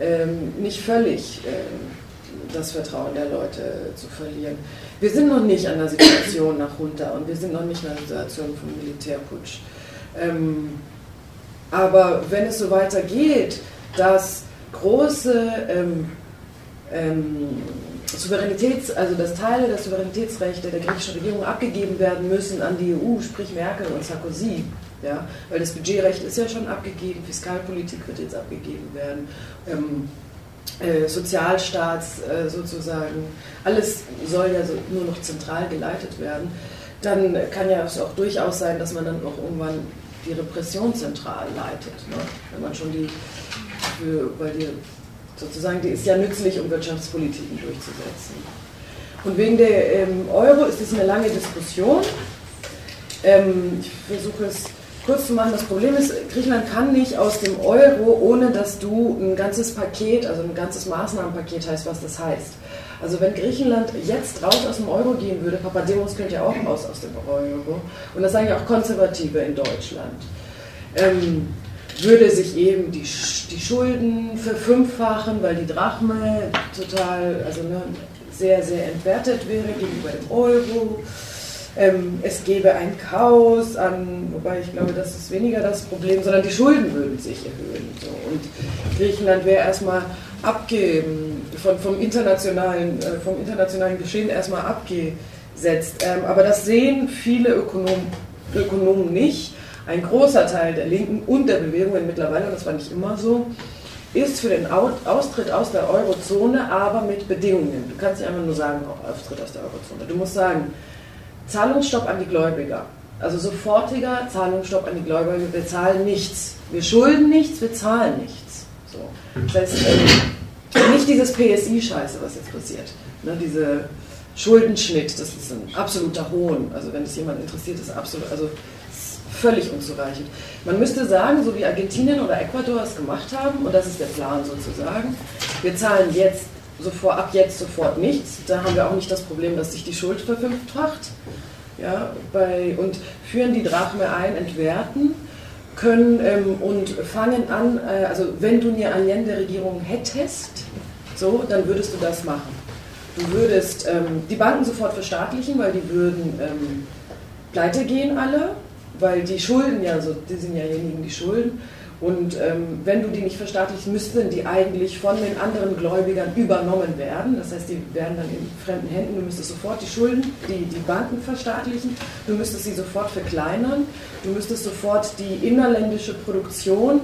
Ähm, nicht völlig. Ähm, das Vertrauen der Leute zu verlieren. Wir sind noch nicht an der Situation nach runter und wir sind noch nicht an der Situation vom Militärputsch. Ähm, aber wenn es so weitergeht, dass große ähm, ähm, Souveränitäts, also dass Teile der Souveränitätsrechte der griechischen Regierung abgegeben werden müssen an die EU, sprich Merkel und Sarkozy, ja, weil das Budgetrecht ist ja schon abgegeben, Fiskalpolitik wird jetzt abgegeben werden. Ähm, äh, Sozialstaats äh, sozusagen, alles soll ja so nur noch zentral geleitet werden, dann kann ja es auch durchaus sein, dass man dann auch irgendwann die Repression zentral leitet. Ne? Wenn man schon die, für, weil die sozusagen, die ist ja nützlich, um Wirtschaftspolitiken durchzusetzen. Und wegen der ähm, Euro ist es eine lange Diskussion. Ähm, ich versuche es kurz zu machen, das Problem ist, Griechenland kann nicht aus dem Euro, ohne dass du ein ganzes Paket, also ein ganzes Maßnahmenpaket heißt, was das heißt. Also wenn Griechenland jetzt raus aus dem Euro gehen würde, Papademos könnte ja auch raus aus dem Euro, und das sagen ja auch Konservative in Deutschland, ähm, würde sich eben die, die Schulden verfünffachen, weil die Drachme total, also ne, sehr, sehr entwertet wäre gegenüber dem Euro ähm, es gäbe ein Chaos an, wobei ich glaube, das ist weniger das Problem, sondern die Schulden würden sich erhöhen. So. Und Griechenland wäre erstmal abge, von, vom, internationalen, äh, vom internationalen Geschehen erstmal abgesetzt. Ähm, aber das sehen viele Ökonomen, Ökonomen nicht. Ein großer Teil der Linken und der Bewegungen mittlerweile, das war nicht immer so, ist für den Austritt aus der Eurozone, aber mit Bedingungen. Du kannst nicht einfach nur sagen, Austritt aus der Eurozone. Du musst sagen, Zahlungsstopp an die Gläubiger. Also sofortiger Zahlungsstopp an die Gläubiger. Wir zahlen nichts. Wir schulden nichts, wir zahlen nichts. So. Das heißt, ähm, nicht dieses PSI-Scheiße, was jetzt passiert. Ne, diese Schuldenschnitt, das ist ein absoluter Hohn. Also wenn es jemand interessiert, ist absolut, also ist völlig unzureichend. Man müsste sagen, so wie Argentinien oder Ecuador es gemacht haben, und das ist der Plan sozusagen, wir zahlen jetzt sofort, ab jetzt sofort nichts. Da haben wir auch nicht das Problem, dass sich die Schuld verfünffacht. Ja, bei, und führen die Drachme ein, entwerten können ähm, und fangen an, äh, also wenn du eine Allende-Regierung hättest, so, dann würdest du das machen. Du würdest ähm, die Banken sofort verstaatlichen, weil die würden ähm, pleite gehen alle, weil die Schulden ja so, die sind ja diejenigen, die Schulden. Und ähm, wenn du die nicht verstaatlichst, müssten die eigentlich von den anderen Gläubigern übernommen werden. Das heißt, die werden dann in fremden Händen. Du müsstest sofort die Schulden, die, die Banken verstaatlichen. Du müsstest sie sofort verkleinern. Du müsstest sofort die innerländische Produktion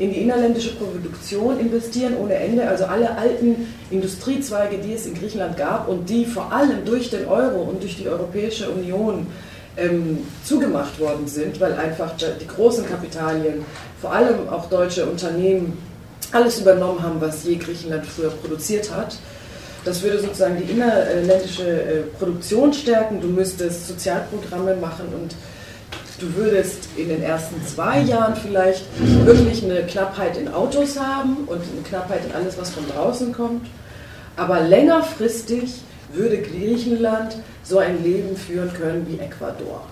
in die innerländische Produktion investieren ohne Ende. Also alle alten Industriezweige, die es in Griechenland gab und die vor allem durch den Euro und durch die Europäische Union ähm, zugemacht worden sind, weil einfach die großen Kapitalien, vor allem auch deutsche Unternehmen, alles übernommen haben, was je Griechenland früher produziert hat. Das würde sozusagen die innerländische äh, Produktion stärken. Du müsstest Sozialprogramme machen und du würdest in den ersten zwei Jahren vielleicht wirklich eine Knappheit in Autos haben und eine Knappheit in alles, was von draußen kommt. Aber längerfristig würde Griechenland so ein Leben führen können wie Ecuador,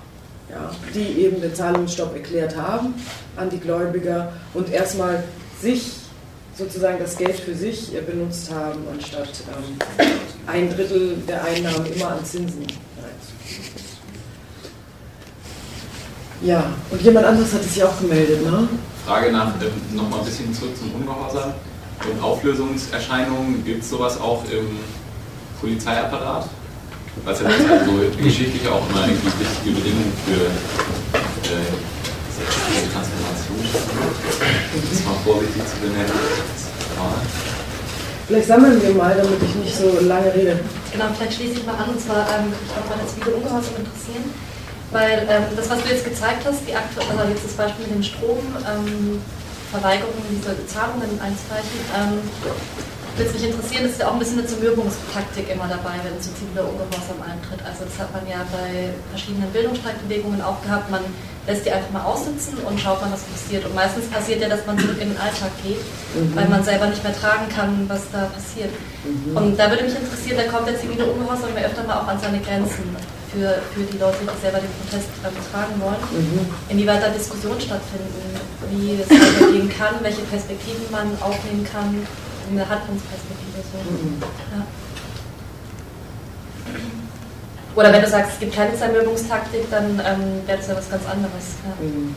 ja, die eben den Zahlungsstopp erklärt haben an die Gläubiger und erstmal sich sozusagen das Geld für sich benutzt haben, anstatt ähm, ein Drittel der Einnahmen immer an Zinsen Ja, und jemand anderes hat sich auch gemeldet, ne? Frage nach, ähm, nochmal ein bisschen zurück zum Ungehorsam und Auflösungserscheinungen. Gibt es sowas auch im Polizeiapparat? Was ja also geschichtlich auch immer eigentlich wichtige Bedingung für äh, die Transformation ist. Das mal vorsichtig zu benennen. Vielleicht sammeln wir mal, damit ich nicht so lange rede. Genau, vielleicht schließe ich mal an, und zwar, ähm, ich glaube, mal das Video Ungehorsam interessieren. Weil ähm, das, was du jetzt gezeigt hast, die aktuelle, also jetzt das Beispiel mit dem Strom, ähm, Verweigerung dieser Zahlungen einzureichen, ähm, würde mich interessieren, das ist ja auch ein bisschen eine Zermürbungstaktik immer dabei, wenn zu ziviler Ungehorsam eintritt. Also das hat man ja bei verschiedenen Bildungsstreikbewegungen auch gehabt. Man lässt die einfach mal aussitzen und schaut mal, was passiert. Und meistens passiert ja, dass man zurück in den Alltag geht, mhm. weil man selber nicht mehr tragen kann, was da passiert. Mhm. Und da würde mich interessieren, da kommt der zivile Ungehorsam ja öfter mal auch an seine Grenzen für, für die Leute, die selber den Protest ähm, tragen wollen. Mhm. Inwieweit da Diskussionen stattfinden, wie es weitergehen kann, welche Perspektiven man aufnehmen kann, eine Handlungsperspektive. So. Mhm. Ja. Oder wenn du sagst, es gibt keine Zermürbungstaktik, dann ähm, wäre das ja was ganz anderes. Ja. Mhm.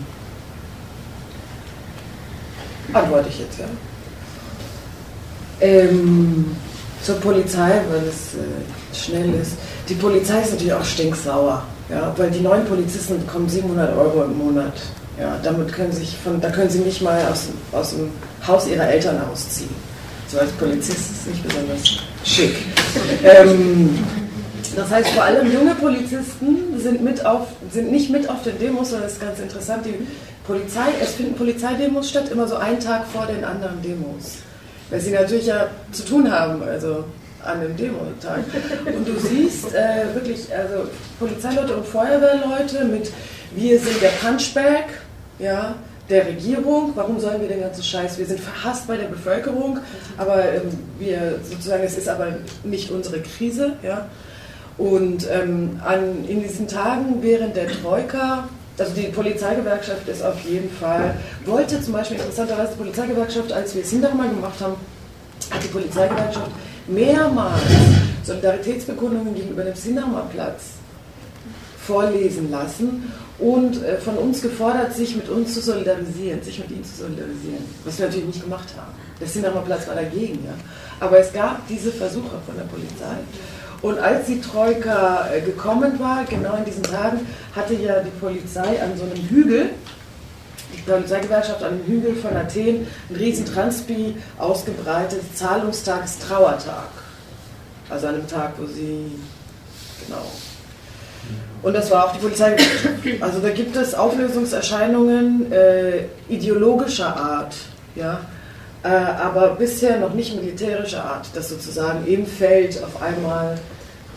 Antworte ich jetzt, ja. Ähm, zur Polizei, weil es äh, schnell ist. Die Polizei ist natürlich auch stinksauer, ja, weil die neuen Polizisten bekommen 700 Euro im Monat. Ja, damit können sich von, da können sie nicht mal aus, aus dem Haus ihrer Eltern ausziehen. So als Polizist ist es nicht besonders schick. <laughs> ähm, das heißt, vor allem junge Polizisten sind, mit auf, sind nicht mit auf den Demos, sondern das ist ganz interessant. Die Polizei, es finden Polizeidemos statt, immer so einen Tag vor den anderen Demos. Weil sie natürlich ja zu tun haben. Also an dem Demo-Tag. Und du siehst äh, wirklich also Polizeileute und Feuerwehrleute mit wir sind der Punchbag ja, der Regierung, warum sollen wir den ganzen Scheiß, wir sind verhasst bei der Bevölkerung, aber ähm, wir sozusagen, es ist aber nicht unsere Krise. Ja. Und ähm, an, in diesen Tagen während der Troika also die Polizeigewerkschaft ist auf jeden Fall, wollte zum Beispiel interessanterweise die Polizeigewerkschaft, als wir es hinterher gemacht haben, hat die Polizeigewerkschaft mehrmals Solidaritätsbekundungen gegenüber dem Sinama-Platz vorlesen lassen und äh, von uns gefordert, sich mit uns zu solidarisieren, sich mit ihnen zu solidarisieren, was wir natürlich nicht gemacht haben. Der Sinama-Platz war dagegen, ja. Aber es gab diese Versuche von der Polizei. Und als die Troika äh, gekommen war, genau in diesen Tagen, hatte ja die Polizei an so einem Hügel die Polizeigewerkschaft an dem Hügel von Athen ein riesen Transpi ausgebreitet, Zahlungstagstrauertag. Also an einem Tag, wo sie, genau. Und das war auch die Polizeigewerkschaft. Also da gibt es Auflösungserscheinungen äh, ideologischer Art, ja, äh, aber bisher noch nicht militärischer Art, dass sozusagen im Feld auf einmal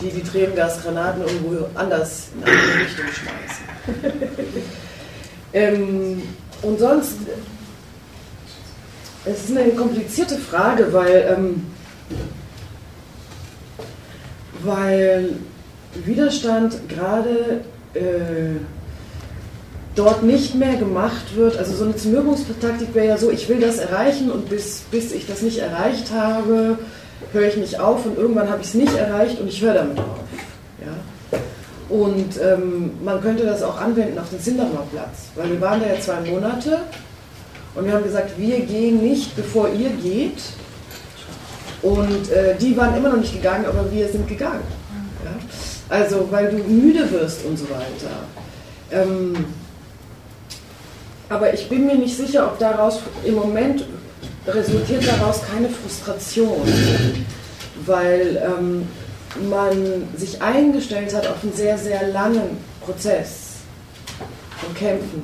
die die Tränengasgranaten irgendwo anders in eine andere Richtung schmeißen. <laughs> ähm, und sonst, es ist eine komplizierte Frage, weil, ähm, weil Widerstand gerade äh, dort nicht mehr gemacht wird. Also so eine Zermürbungstaktik wäre ja so, ich will das erreichen und bis, bis ich das nicht erreicht habe, höre ich nicht auf und irgendwann habe ich es nicht erreicht und ich höre damit auf. Und ähm, man könnte das auch anwenden auf den Sindamer Platz, weil wir waren da ja zwei Monate Und wir haben gesagt, wir gehen nicht, bevor ihr geht. Und äh, die waren immer noch nicht gegangen, aber wir sind gegangen. Ja? Also, weil du müde wirst und so weiter. Ähm, aber ich bin mir nicht sicher, ob daraus im Moment resultiert daraus keine Frustration, weil ähm, man sich eingestellt hat auf einen sehr, sehr langen Prozess von Kämpfen.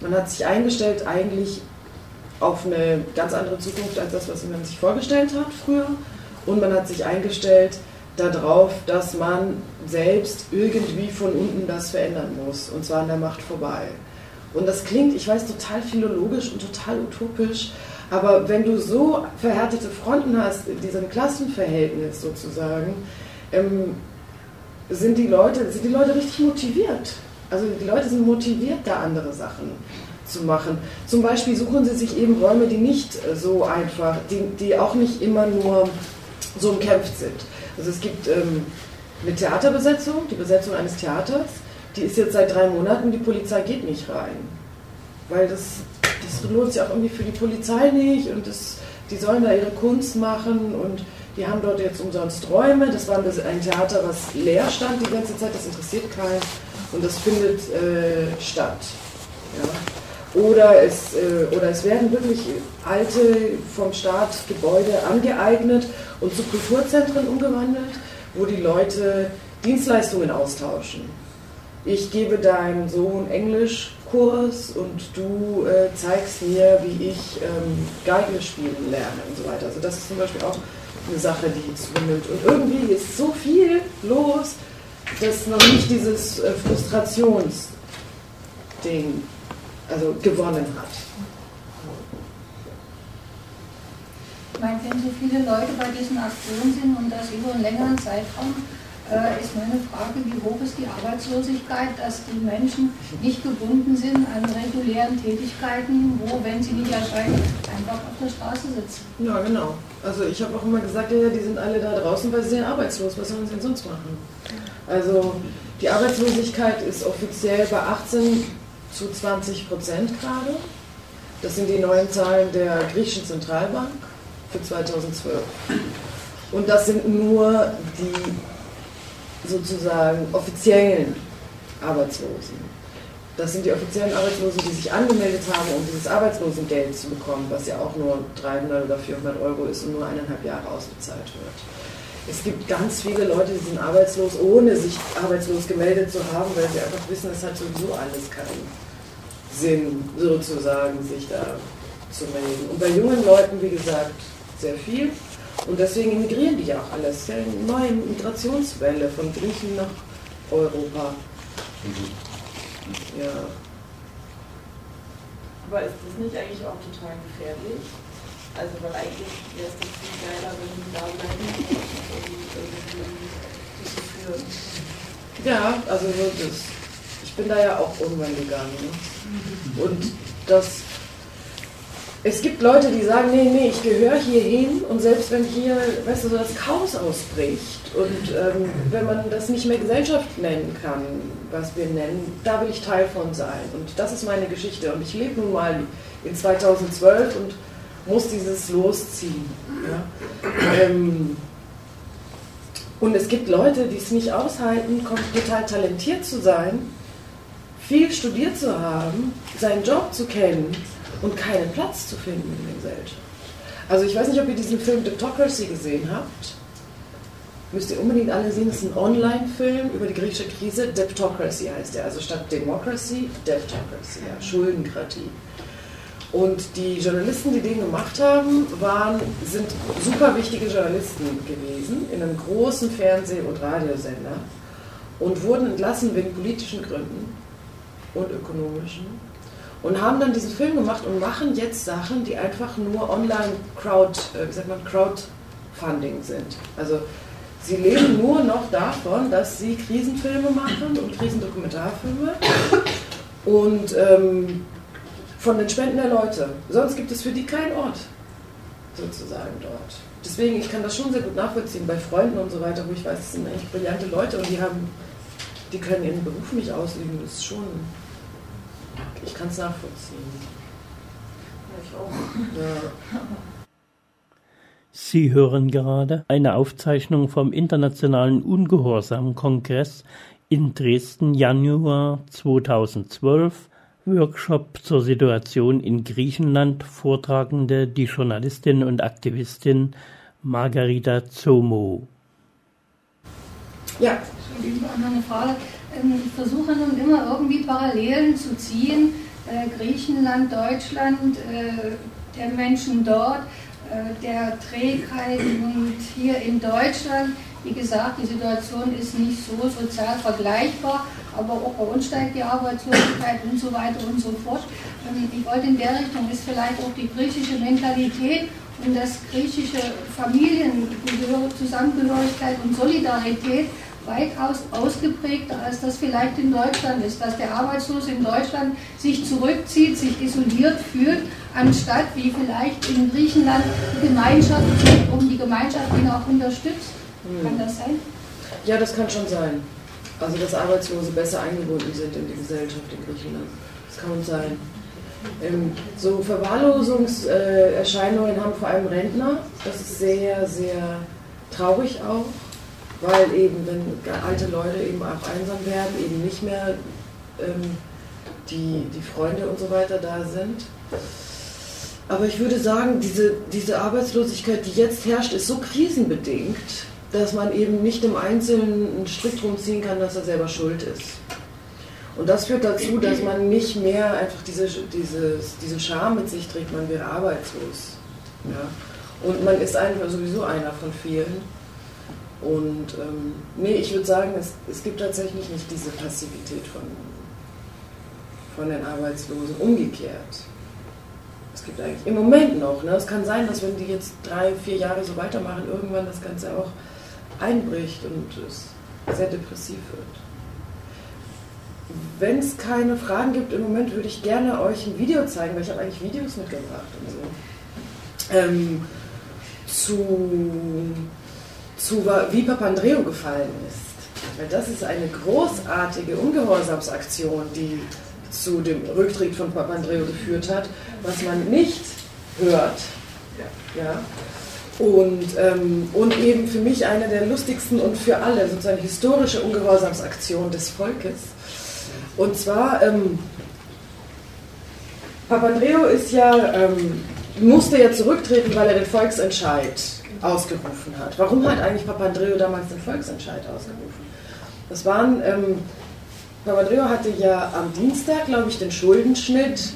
Man hat sich eingestellt eigentlich auf eine ganz andere Zukunft als das, was man sich vorgestellt hat früher. Und man hat sich eingestellt darauf, dass man selbst irgendwie von unten das verändern muss. Und zwar an der Macht vorbei. Und das klingt, ich weiß, total philologisch und total utopisch, aber wenn du so verhärtete Fronten hast, in diesem Klassenverhältnis sozusagen, ähm, sind, die Leute, sind die Leute richtig motiviert. Also die Leute sind motiviert, da andere Sachen zu machen. Zum Beispiel suchen sie sich eben Räume, die nicht so einfach, die, die auch nicht immer nur so umkämpft sind. Also es gibt ähm, eine Theaterbesetzung, die Besetzung eines Theaters, die ist jetzt seit drei Monaten, die Polizei geht nicht rein. Weil das das lohnt sich auch irgendwie für die Polizei nicht und das, die sollen da ihre Kunst machen und die haben dort jetzt umsonst Räume. Das war ein Theater, was leer stand die ganze Zeit, das interessiert keinen und das findet äh, statt. Ja. Oder, es, äh, oder es werden wirklich alte vom Staat Gebäude angeeignet und zu Kulturzentren umgewandelt, wo die Leute Dienstleistungen austauschen. Ich gebe deinem Sohn Englisch Kurs und du äh, zeigst mir, wie ich ähm, Geige spielen lerne und so weiter. Also das ist zum Beispiel auch eine Sache, die zunimmt. Und irgendwie ist so viel los, dass noch nicht dieses äh, Frustrationsding also gewonnen hat. Ich meine, wenn so viele Leute bei diesen Aktionen sind und das über einen längeren Zeitraum, äh, ist meine Frage, wie hoch ist die Arbeitslosigkeit, dass die Menschen nicht gebunden sind an regulären Tätigkeiten, wo, wenn sie nicht erscheinen, einfach auf der Straße sitzen. Ja, genau. Also ich habe auch immer gesagt, ja, die sind alle da draußen, weil sie sind arbeitslos. Was sollen sie denn sonst machen? Also die Arbeitslosigkeit ist offiziell bei 18 zu 20 Prozent gerade. Das sind die neuen Zahlen der griechischen Zentralbank für 2012. Und das sind nur die sozusagen offiziellen Arbeitslosen. Das sind die offiziellen Arbeitslosen, die sich angemeldet haben, um dieses Arbeitslosengeld zu bekommen, was ja auch nur 300 oder 400 Euro ist und nur eineinhalb Jahre ausbezahlt wird. Es gibt ganz viele Leute, die sind arbeitslos, ohne sich arbeitslos gemeldet zu haben, weil sie einfach wissen, es hat sowieso alles keinen Sinn, sozusagen, sich da zu melden. Und bei jungen Leuten, wie gesagt, sehr viel. Und deswegen emigrieren die ja auch alles. Es ist ja eine neue Migrationswelle von Griechen nach Europa. Ja. Aber ist das nicht eigentlich auch total gefährlich? Also, weil eigentlich wäre es doch viel geiler, wenn die da bleiben und irgendwie diese führen. Ja, also wirklich. Ich bin da ja auch irgendwann gegangen. Ne? Und das es gibt Leute, die sagen, nee, nee, ich gehöre hier hin und selbst wenn hier, weißt du, so das Chaos ausbricht und ähm, wenn man das nicht mehr Gesellschaft nennen kann, was wir nennen, da will ich Teil von sein. Und das ist meine Geschichte. Und ich lebe nun mal in 2012 und muss dieses losziehen. Ja? Ähm, und es gibt Leute, die es nicht aushalten, total talentiert zu sein, viel studiert zu haben, seinen Job zu kennen und keinen Platz zu finden in der Gesellschaft. Also ich weiß nicht, ob ihr diesen Film Deptocracy gesehen habt. Müsst ihr unbedingt alle sehen. Das ist ein Online-Film über die griechische Krise. Deptocracy heißt er. Also statt Democracy, Deptocracy, ja, Schuldenkratie. Und die Journalisten, die den gemacht haben, waren, sind super wichtige Journalisten gewesen in einem großen Fernseh- und Radiosender und wurden entlassen wegen politischen Gründen und ökonomischen und haben dann diesen Film gemacht und machen jetzt Sachen, die einfach nur online Crowd, äh, wie sagt man, Crowdfunding sind. Also sie leben nur noch davon, dass sie Krisenfilme machen und Krisendokumentarfilme und ähm, von den Spenden der Leute. Sonst gibt es für die keinen Ort sozusagen dort. Deswegen, ich kann das schon sehr gut nachvollziehen bei Freunden und so weiter, wo ich weiß, das sind eigentlich brillante Leute und die haben, die können ihren Beruf nicht ausüben. Das ist schon ich kann es nachvollziehen. Ich auch. Ja. Sie hören gerade eine Aufzeichnung vom Internationalen Ungehorsam-Kongress in Dresden Januar 2012 Workshop zur Situation in Griechenland Vortragende die Journalistin und Aktivistin Margarita Zomo. Ja. Eine Frage. Ähm, ich versuche nun immer irgendwie Parallelen zu ziehen. Äh, Griechenland, Deutschland, äh, der Menschen dort, äh, der Trägheit und hier in Deutschland. Wie gesagt, die Situation ist nicht so sozial vergleichbar, aber auch bei uns steigt die Arbeitslosigkeit und so weiter und so fort. Ähm, ich wollte in der Richtung ist vielleicht auch die griechische Mentalität und das griechische Familienzusammengehörigkeit und Solidarität weitaus ausgeprägter, als das vielleicht in Deutschland ist, dass der Arbeitslose in Deutschland sich zurückzieht, sich isoliert fühlt, anstatt wie vielleicht in Griechenland die Gemeinschaft, um die Gemeinschaft ihn auch unterstützt. Hm. Kann das sein? Ja, das kann schon sein. Also dass Arbeitslose besser eingebunden sind in die Gesellschaft in Griechenland. Das kann sein. Ähm, so Verwahrlosungserscheinungen haben vor allem Rentner. Das ist sehr, sehr traurig auch weil eben, wenn alte Leute eben auch einsam werden, eben nicht mehr ähm, die, die Freunde und so weiter da sind. Aber ich würde sagen, diese, diese Arbeitslosigkeit, die jetzt herrscht, ist so krisenbedingt, dass man eben nicht im Einzelnen einen Strick drum ziehen kann, dass er selber schuld ist. Und das führt dazu, dass man nicht mehr einfach diese, diese, diese Scham mit sich trägt, man wäre arbeitslos. Ja? Und man ist einfach sowieso einer von vielen. Und ähm, nee, ich würde sagen, es, es gibt tatsächlich nicht diese Passivität von, von den Arbeitslosen. Umgekehrt. Es gibt eigentlich im Moment noch. Ne? Es kann sein, dass wenn die jetzt drei, vier Jahre so weitermachen, irgendwann das Ganze auch einbricht und es sehr depressiv wird. Wenn es keine Fragen gibt im Moment, würde ich gerne euch ein Video zeigen, weil ich habe eigentlich Videos mitgebracht und so. Ähm, zu zu wie Papandreou gefallen ist. Weil das ist eine großartige Ungehorsamsaktion, die zu dem Rücktritt von Papandreou geführt hat, was man nicht hört. Ja. Und, ähm, und eben für mich eine der lustigsten und für alle sozusagen historische Ungehorsamsaktionen des Volkes. Und zwar, ähm, Papandreou ist ja, ähm, musste ja zurücktreten, weil er den Volksentscheid ausgerufen hat. Warum hat eigentlich Papandreou damals den Volksentscheid ausgerufen? Das waren, ähm, Papandreou hatte ja am Dienstag, glaube ich, den Schuldenschnitt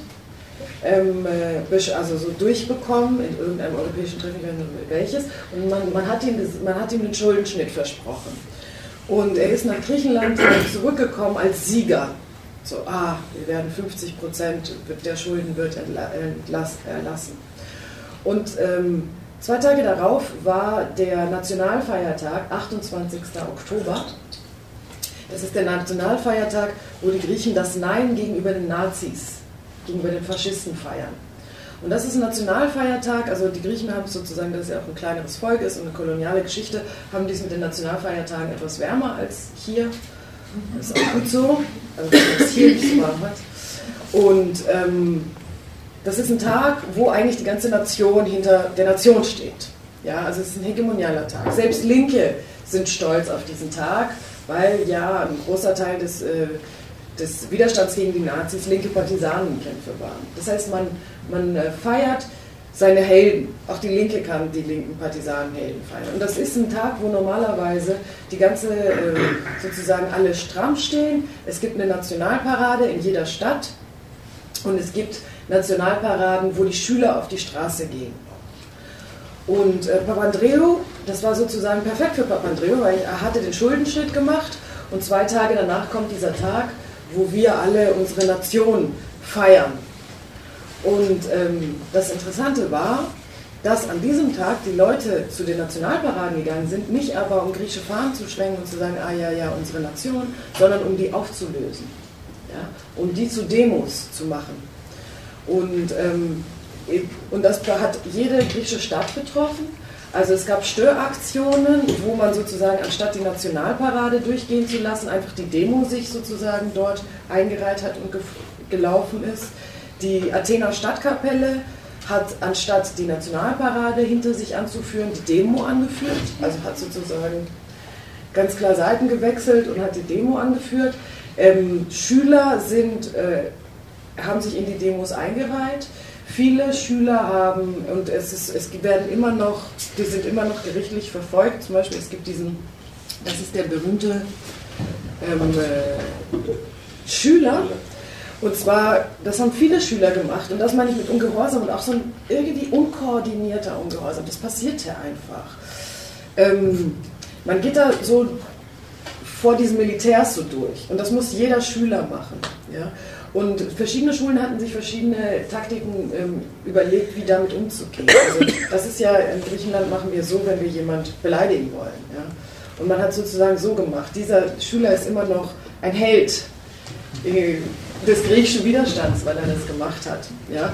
ähm, äh, also so durchbekommen in irgendeinem europäischen Treffen, welches, und man, man, hat ihm man hat ihm den Schuldenschnitt versprochen. Und er ist nach Griechenland zurückgekommen als Sieger. So, ah, wir werden 50 Prozent der Schulden wird erlassen. Und ähm, Zwei Tage darauf war der Nationalfeiertag, 28. Oktober. Das ist der Nationalfeiertag, wo die Griechen das Nein gegenüber den Nazis, gegenüber den Faschisten feiern. Und das ist ein Nationalfeiertag, also die Griechen haben sozusagen, dass es ja auch ein kleineres Volk ist und eine koloniale Geschichte, haben dies mit den Nationalfeiertagen etwas wärmer als hier. Das ist auch gut so, also dass es hier nicht so warm hat. Und ähm, das ist ein Tag, wo eigentlich die ganze Nation hinter der Nation steht. Ja, also es ist ein hegemonialer Tag. Selbst Linke sind stolz auf diesen Tag, weil ja ein großer Teil des, äh, des Widerstands gegen die Nazis linke Partisanenkämpfe waren. Das heißt, man, man äh, feiert seine Helden. Auch die Linke kann die linken Partisanenhelden feiern. Und das ist ein Tag, wo normalerweise die ganze, äh, sozusagen alle stramm stehen. Es gibt eine Nationalparade in jeder Stadt und es gibt Nationalparaden, wo die Schüler auf die Straße gehen. Und äh, Papandreou, das war sozusagen perfekt für Papandreou, weil er hatte den Schuldenschnitt gemacht und zwei Tage danach kommt dieser Tag, wo wir alle unsere Nation feiern. Und ähm, das Interessante war, dass an diesem Tag die Leute zu den Nationalparaden gegangen sind, nicht aber um griechische Fahnen zu schwenken und zu sagen, ah ja, ja, unsere Nation, sondern um die aufzulösen. Ja? Um die zu Demos zu machen. Und, ähm, und das hat jede griechische Stadt betroffen. Also es gab Störaktionen, wo man sozusagen anstatt die Nationalparade durchgehen zu lassen, einfach die Demo sich sozusagen dort eingereiht hat und gelaufen ist. Die Athener Stadtkapelle hat anstatt die Nationalparade hinter sich anzuführen, die Demo angeführt, also hat sozusagen ganz klar Seiten gewechselt und hat die Demo angeführt. Ähm, Schüler sind, äh, haben sich in die Demos eingereiht. Viele Schüler haben, und es, ist, es werden immer noch, die sind immer noch gerichtlich verfolgt. Zum Beispiel, es gibt diesen, das ist der berühmte ähm, äh, Schüler, und zwar, das haben viele Schüler gemacht und das meine ich mit Ungehorsam und auch so ein irgendwie unkoordinierter Ungehorsam. Das passierte einfach. Ähm, man geht da so vor diesen Militärs so durch und das muss jeder Schüler machen. Ja? Und verschiedene Schulen hatten sich verschiedene Taktiken ähm, überlegt, wie damit umzugehen. Also das ist ja, in Griechenland machen wir so, wenn wir jemand beleidigen wollen. Ja? Und man hat sozusagen so gemacht. Dieser Schüler ist immer noch ein Held äh, des griechischen Widerstands, weil er das gemacht hat. Ja?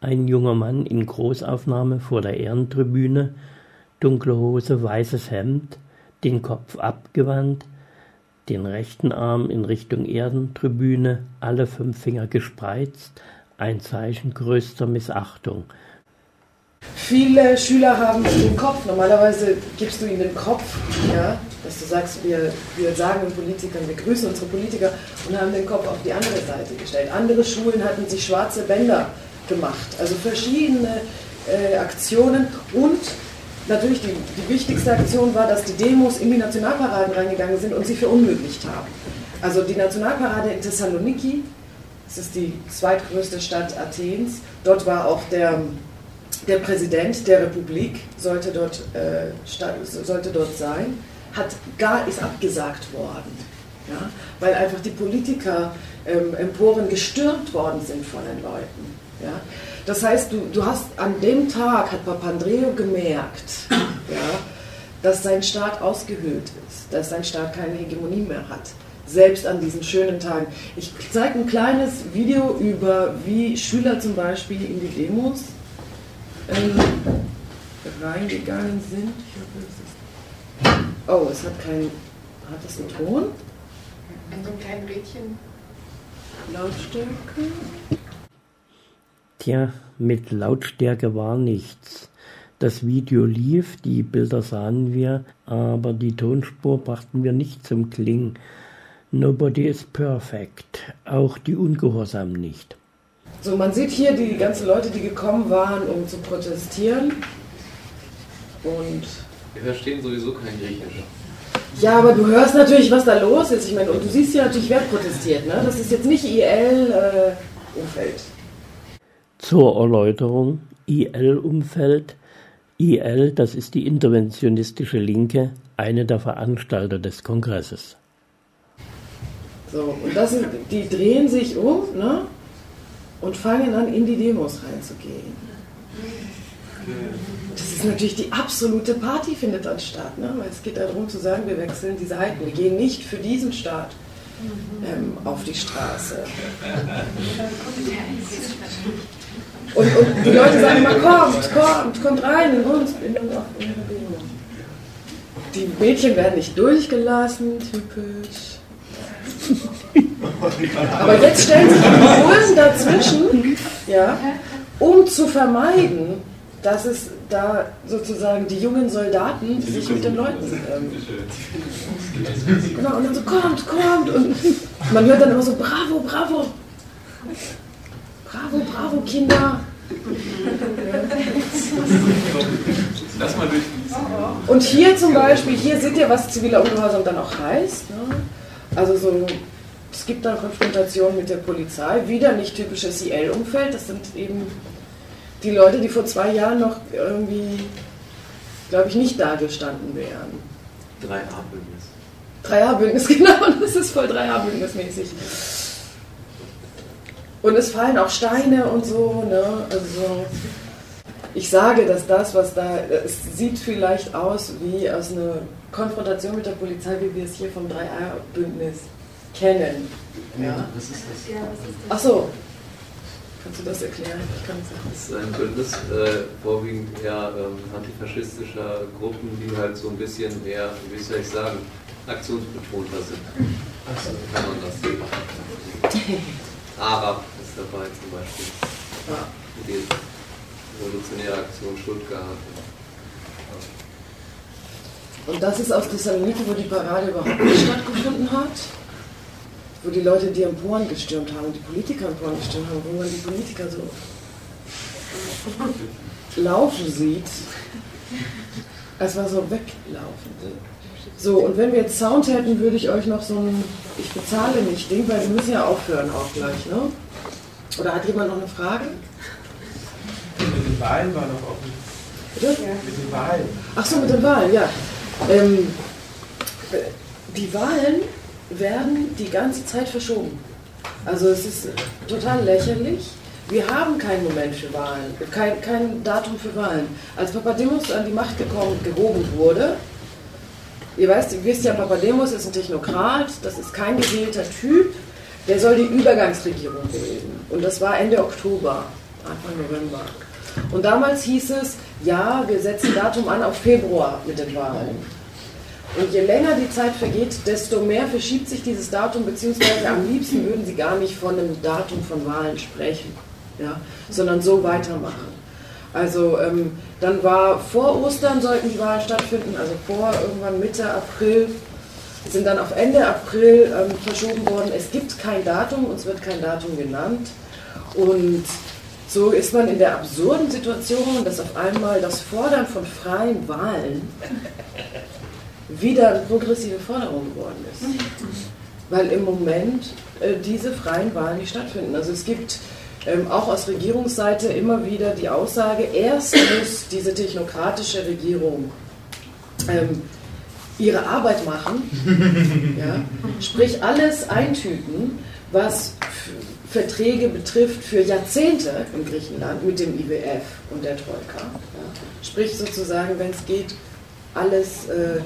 Ein junger Mann in Großaufnahme vor der Ehrentribüne, dunkle Hose, weißes Hemd, den Kopf abgewandt, den rechten Arm in Richtung Erdentribüne, alle fünf Finger gespreizt, ein Zeichen größter Missachtung. Viele Schüler haben den Kopf, normalerweise gibst du ihnen den Kopf, ja, dass du sagst, wir, wir sagen den Politikern, wir grüßen unsere Politiker und haben den Kopf auf die andere Seite gestellt. Andere Schulen hatten sich schwarze Bänder gemacht, also verschiedene äh, Aktionen und natürlich die, die wichtigste Aktion war, dass die Demos in die Nationalparaden reingegangen sind und sie verunmöglicht haben. Also die Nationalparade in Thessaloniki, das ist die zweitgrößte Stadt Athens, dort war auch der der Präsident der Republik sollte dort, äh, sollte dort sein, hat gar, ist abgesagt worden, ja, weil einfach die Politiker ähm, Emporen gestürmt worden sind von den Leuten. Ja. Das heißt, du, du hast an dem Tag, hat Papandreou gemerkt, <clears throat> ja, dass sein Staat ausgehöhlt ist, dass sein Staat keine Hegemonie mehr hat selbst an diesen schönen Tagen. Ich zeige ein kleines Video über, wie Schüler zum Beispiel in die Demos ähm, reingegangen sind. oh, es hat keinen. Hat es einen Ton? An so einem kleinen Rädchen. Lautstärke? Tja, mit Lautstärke war nichts. Das Video lief, die Bilder sahen wir, aber die Tonspur brachten wir nicht zum Klingen. Nobody is perfect, auch die Ungehorsam nicht. So, man sieht hier die ganzen Leute, die gekommen waren, um zu protestieren. Und. Wir verstehen sowieso kein Griechisch. Ja, aber du hörst natürlich, was da los ist. Ich meine, und du siehst ja natürlich, wer protestiert. Ne? Das ist jetzt nicht IL-Umfeld. Äh, Zur Erläuterung: IL-Umfeld. IL, das ist die interventionistische Linke, eine der Veranstalter des Kongresses. So, und das sind, die drehen sich um, ne? und fangen an, in die Demos reinzugehen. Das ist natürlich die absolute Party, findet dann statt, ne? weil es geht darum zu sagen, wir wechseln die Seiten, wir gehen nicht für diesen Staat ähm, auf die Straße. <laughs> Und, und, die Leute sagen immer, kommt, kommt, kommt rein in uns, in, in. Die Mädchen werden nicht durchgelassen, typisch. <laughs> Aber jetzt stellen sich die Polen dazwischen, ja, um zu vermeiden, dass es da sozusagen die jungen Soldaten sich mit den Leuten. Ähm, genau, und dann so, kommt, kommt. Und man hört dann immer so, bravo, bravo. Bravo, bravo, Kinder. Lass mal durch. Und hier zum Beispiel, hier seht ihr, was ziviler Ungehorsam dann auch heißt. Ne? Also so es gibt dann Konfrontationen mit der Polizei, wieder nicht typisches IL-Umfeld, das sind eben die Leute, die vor zwei Jahren noch irgendwie, glaube ich, nicht da gestanden wären. 3A-Bündnis. 3A-Bündnis, <laughs> genau, das ist voll 3A-Bündnis-mäßig. Und es fallen auch Steine und so, ne? Also ich sage, dass das, was da, es sieht vielleicht aus wie aus einer Konfrontation mit der Polizei, wie wir es hier vom 3A-Bündnis kennen. Ja? Was ist das? Ja, was ist das? Ach so. Kannst du das erklären? Ich kann Das ist ein Bündnis äh, vorwiegend eher ähm, antifaschistischer Gruppen, die halt so ein bisschen mehr, wie soll ich sagen, aktionsbetonter sind. Also kann man das sehen. Arab <laughs> ist dabei zum Beispiel. Ja. die Revolutionäre Aktion Stuttgart. Und das ist aus Thessaloniki, wo die Parade überhaupt nicht stattgefunden hat, wo die Leute die Emporen gestürmt haben, die Politiker Emporen gestürmt haben, wo man die Politiker so laufen sieht. Es war so weglaufen. So, und wenn wir jetzt Sound hätten, würde ich euch noch so ein Ich bezahle nicht Ding, weil wir müssen ja aufhören auch gleich, ne? Oder hat jemand noch eine Frage? Mit den Wahlen war noch offen. Bitte? Ja. Mit den Wahlen. Ach so, mit den Wahlen, ja. Ähm, die Wahlen werden die ganze Zeit verschoben. Also es ist total lächerlich. Wir haben keinen Moment für Wahlen, kein, kein Datum für Wahlen. Als Papademos an die Macht gekommen, gehoben wurde, ihr weißt, ihr wisst ja, Papademos ist ein Technokrat, das ist kein gewählter Typ, der soll die Übergangsregierung bilden. Und das war Ende Oktober, Anfang November. Und damals hieß es, ja, wir setzen Datum an auf Februar mit den Wahlen. Und je länger die Zeit vergeht, desto mehr verschiebt sich dieses Datum, beziehungsweise am liebsten würden sie gar nicht von einem Datum von Wahlen sprechen, ja, sondern so weitermachen. Also ähm, dann war vor Ostern sollten die Wahlen stattfinden, also vor irgendwann Mitte April, sind dann auf Ende April ähm, verschoben worden. Es gibt kein Datum, uns wird kein Datum genannt. Und so ist man in der absurden Situation, dass auf einmal das Fordern von freien Wahlen wieder eine progressive Forderung geworden ist. Weil im Moment äh, diese freien Wahlen nicht stattfinden. Also es gibt ähm, auch aus Regierungsseite immer wieder die Aussage, erst muss diese technokratische Regierung ähm, ihre Arbeit machen, <laughs> ja, sprich alles eintüten, was Verträge betrifft für Jahrzehnte in Griechenland mit dem IWF und der Troika. Ja. Sprich sozusagen, wenn es geht, alles, äh,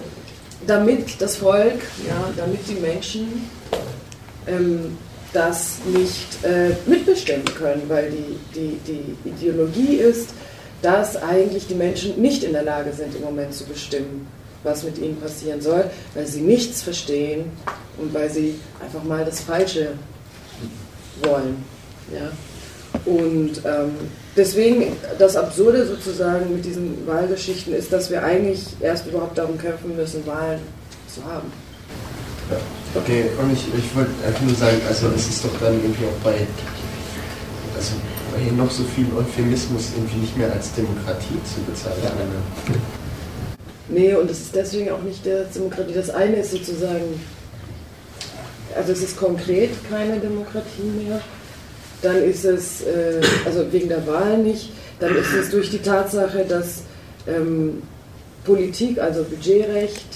damit das Volk, ja, damit die Menschen ähm, das nicht äh, mitbestimmen können, weil die, die, die Ideologie ist, dass eigentlich die Menschen nicht in der Lage sind, im Moment zu bestimmen, was mit ihnen passieren soll, weil sie nichts verstehen und weil sie einfach mal das Falsche wollen. Ja? Und ähm, deswegen das Absurde sozusagen mit diesen Wahlgeschichten ist, dass wir eigentlich erst überhaupt darum kämpfen müssen, Wahlen zu haben. Ja. Okay, und ich, ich wollte einfach nur sagen, also es ist doch dann irgendwie auch bei, also bei noch so viel Euphemismus irgendwie nicht mehr als Demokratie zu bezeichnen. Ja. Nee, und es ist deswegen auch nicht der Demokratie. Das eine ist sozusagen, also es ist konkret keine Demokratie mehr. Dann ist es, äh, also wegen der Wahl nicht, dann ist es durch die Tatsache, dass ähm, Politik, also Budgetrecht,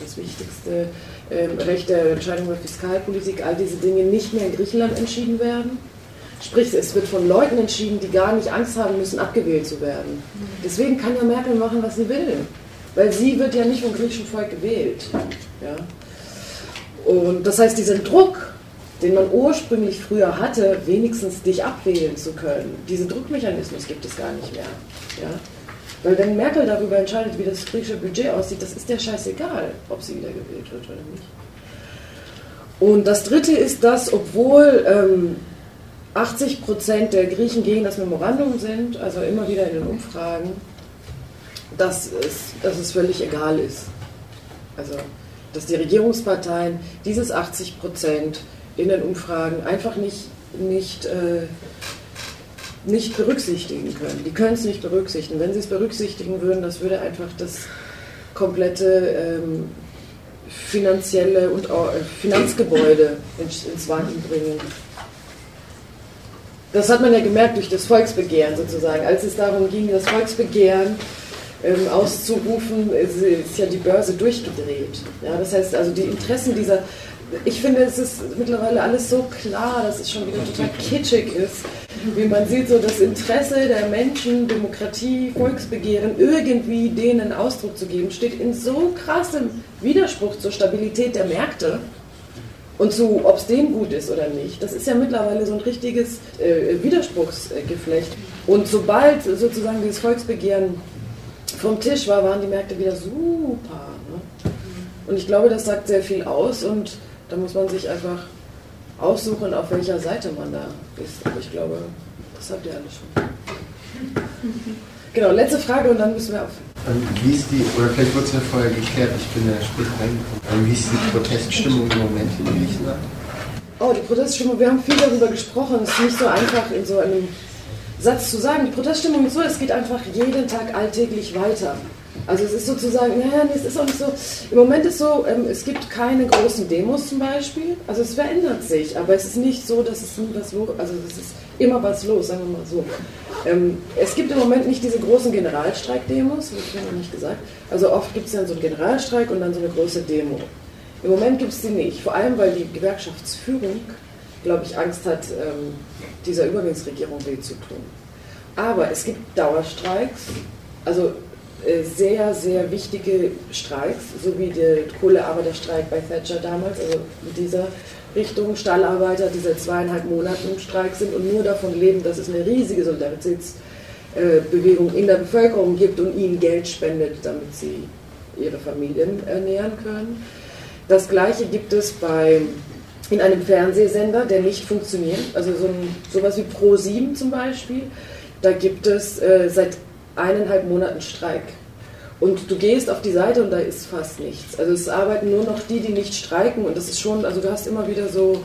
das Wichtigste, ähm, Recht der Entscheidung über Fiskalpolitik, all diese Dinge nicht mehr in Griechenland entschieden werden. Sprich, es wird von Leuten entschieden, die gar nicht Angst haben müssen, abgewählt zu werden. Deswegen kann ja Merkel machen, was sie will. Weil sie wird ja nicht vom griechischen Volk gewählt. Ja? Und das heißt, diesen Druck, den man ursprünglich früher hatte, wenigstens dich abwählen zu können, diesen Druckmechanismus gibt es gar nicht mehr. Ja? Weil wenn Merkel darüber entscheidet, wie das griechische Budget aussieht, das ist der scheißegal, ob sie wieder gewählt wird oder nicht. Und das Dritte ist, dass obwohl ähm, 80 Prozent der Griechen gegen das Memorandum sind, also immer wieder in den Umfragen, dass es, dass es völlig egal ist. Also, dass die Regierungsparteien dieses 80 Prozent in den Umfragen einfach nicht, nicht äh, nicht berücksichtigen können. Die können es nicht berücksichtigen. Wenn sie es berücksichtigen würden, das würde einfach das komplette ähm, finanzielle und äh, Finanzgebäude ins, ins Wanken bringen. Das hat man ja gemerkt durch das Volksbegehren sozusagen. Als es darum ging, das Volksbegehren ähm, auszurufen, ist, ist, ja die Börse durchgedreht. Ja, das heißt also, die Interessen dieser. Ich finde, es ist mittlerweile alles so klar, dass es schon wieder total kitschig ist, wie man sieht, so das Interesse der Menschen, Demokratie, Volksbegehren, irgendwie denen Ausdruck zu geben, steht in so krassem Widerspruch zur Stabilität der Märkte und zu, ob es denen gut ist oder nicht. Das ist ja mittlerweile so ein richtiges äh, Widerspruchsgeflecht. Und sobald sozusagen dieses Volksbegehren vom Tisch war, waren die Märkte wieder super. Ne? Und ich glaube, das sagt sehr viel aus und da muss man sich einfach aussuchen, auf welcher Seite man da ist. Aber ich glaube, das habt ihr alle schon. Genau, letzte Frage und dann müssen wir auf. Ähm, wie ist die, oder vielleicht wurde es ja vorher geklärt, ich bin ja spät reingekommen. Ähm, wie ist die Proteststimmung im Moment in Griechenland? Oh, die Proteststimmung, wir haben viel darüber gesprochen. Es ist nicht so einfach in so einem Satz zu sagen. Die Proteststimmung ist so, es geht einfach jeden Tag alltäglich weiter. Also es ist sozusagen, naja, nee, es ist auch nicht so, im Moment ist so, ähm, es gibt keine großen Demos zum Beispiel, also es verändert sich, aber es ist nicht so, dass es nie was los, also es ist immer was los, sagen wir mal so. Ähm, es gibt im Moment nicht diese großen Generalstreik-Demos, das habe ich noch nicht gesagt, also oft gibt es dann so einen Generalstreik und dann so eine große Demo. Im Moment gibt es die nicht, vor allem weil die Gewerkschaftsführung, glaube ich, Angst hat, ähm, dieser Übergangsregierung weh zu tun. Aber es gibt Dauerstreiks, also sehr, sehr wichtige Streiks, so wie der Kohlearbeiterstreik bei Thatcher damals, also in dieser Richtung Stallarbeiter, die seit zweieinhalb Monaten im Streik sind und nur davon leben, dass es eine riesige Solidaritätsbewegung in der Bevölkerung gibt und ihnen Geld spendet, damit sie ihre Familien ernähren können. Das gleiche gibt es bei, in einem Fernsehsender, der nicht funktioniert, also so ein, sowas wie Pro7 zum Beispiel. Da gibt es äh, seit eineinhalb Monaten Streik. Und du gehst auf die Seite und da ist fast nichts. Also es arbeiten nur noch die, die nicht streiken und das ist schon, also du hast immer wieder so,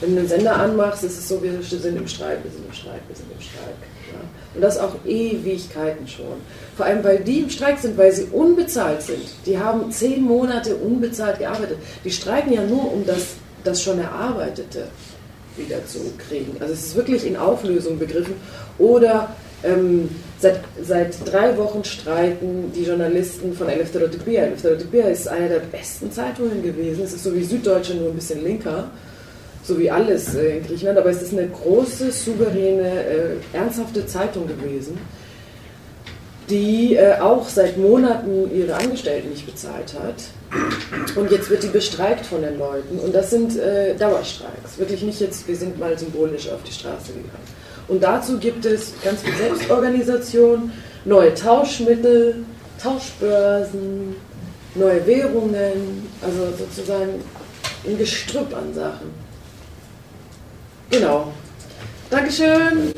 wenn du einen Sender anmachst, ist es so, wir sind im Streik, wir sind im Streik, wir sind im Streik. Ja. Und das auch Ewigkeiten schon. Vor allem, weil die im Streik sind, weil sie unbezahlt sind. Die haben zehn Monate unbezahlt gearbeitet. Die streiken ja nur, um das, das schon Erarbeitete wieder zu kriegen. Also es ist wirklich in Auflösung begriffen. Oder ähm, seit, seit drei Wochen streiken die Journalisten von Eleftherotypia. Eleftherotypia ist eine der besten Zeitungen gewesen. Es ist so wie Süddeutsche, nur ein bisschen linker, so wie alles äh, in Griechenland. Aber es ist eine große, souveräne, äh, ernsthafte Zeitung gewesen, die äh, auch seit Monaten ihre Angestellten nicht bezahlt hat. Und jetzt wird die bestreikt von den Leuten. Und das sind äh, Dauerstreiks. Wirklich nicht jetzt, wir sind mal symbolisch auf die Straße gegangen. Und dazu gibt es ganz viel Selbstorganisation, neue Tauschmittel, Tauschbörsen, neue Währungen, also sozusagen ein Gestrüpp an Sachen. Genau. Dankeschön.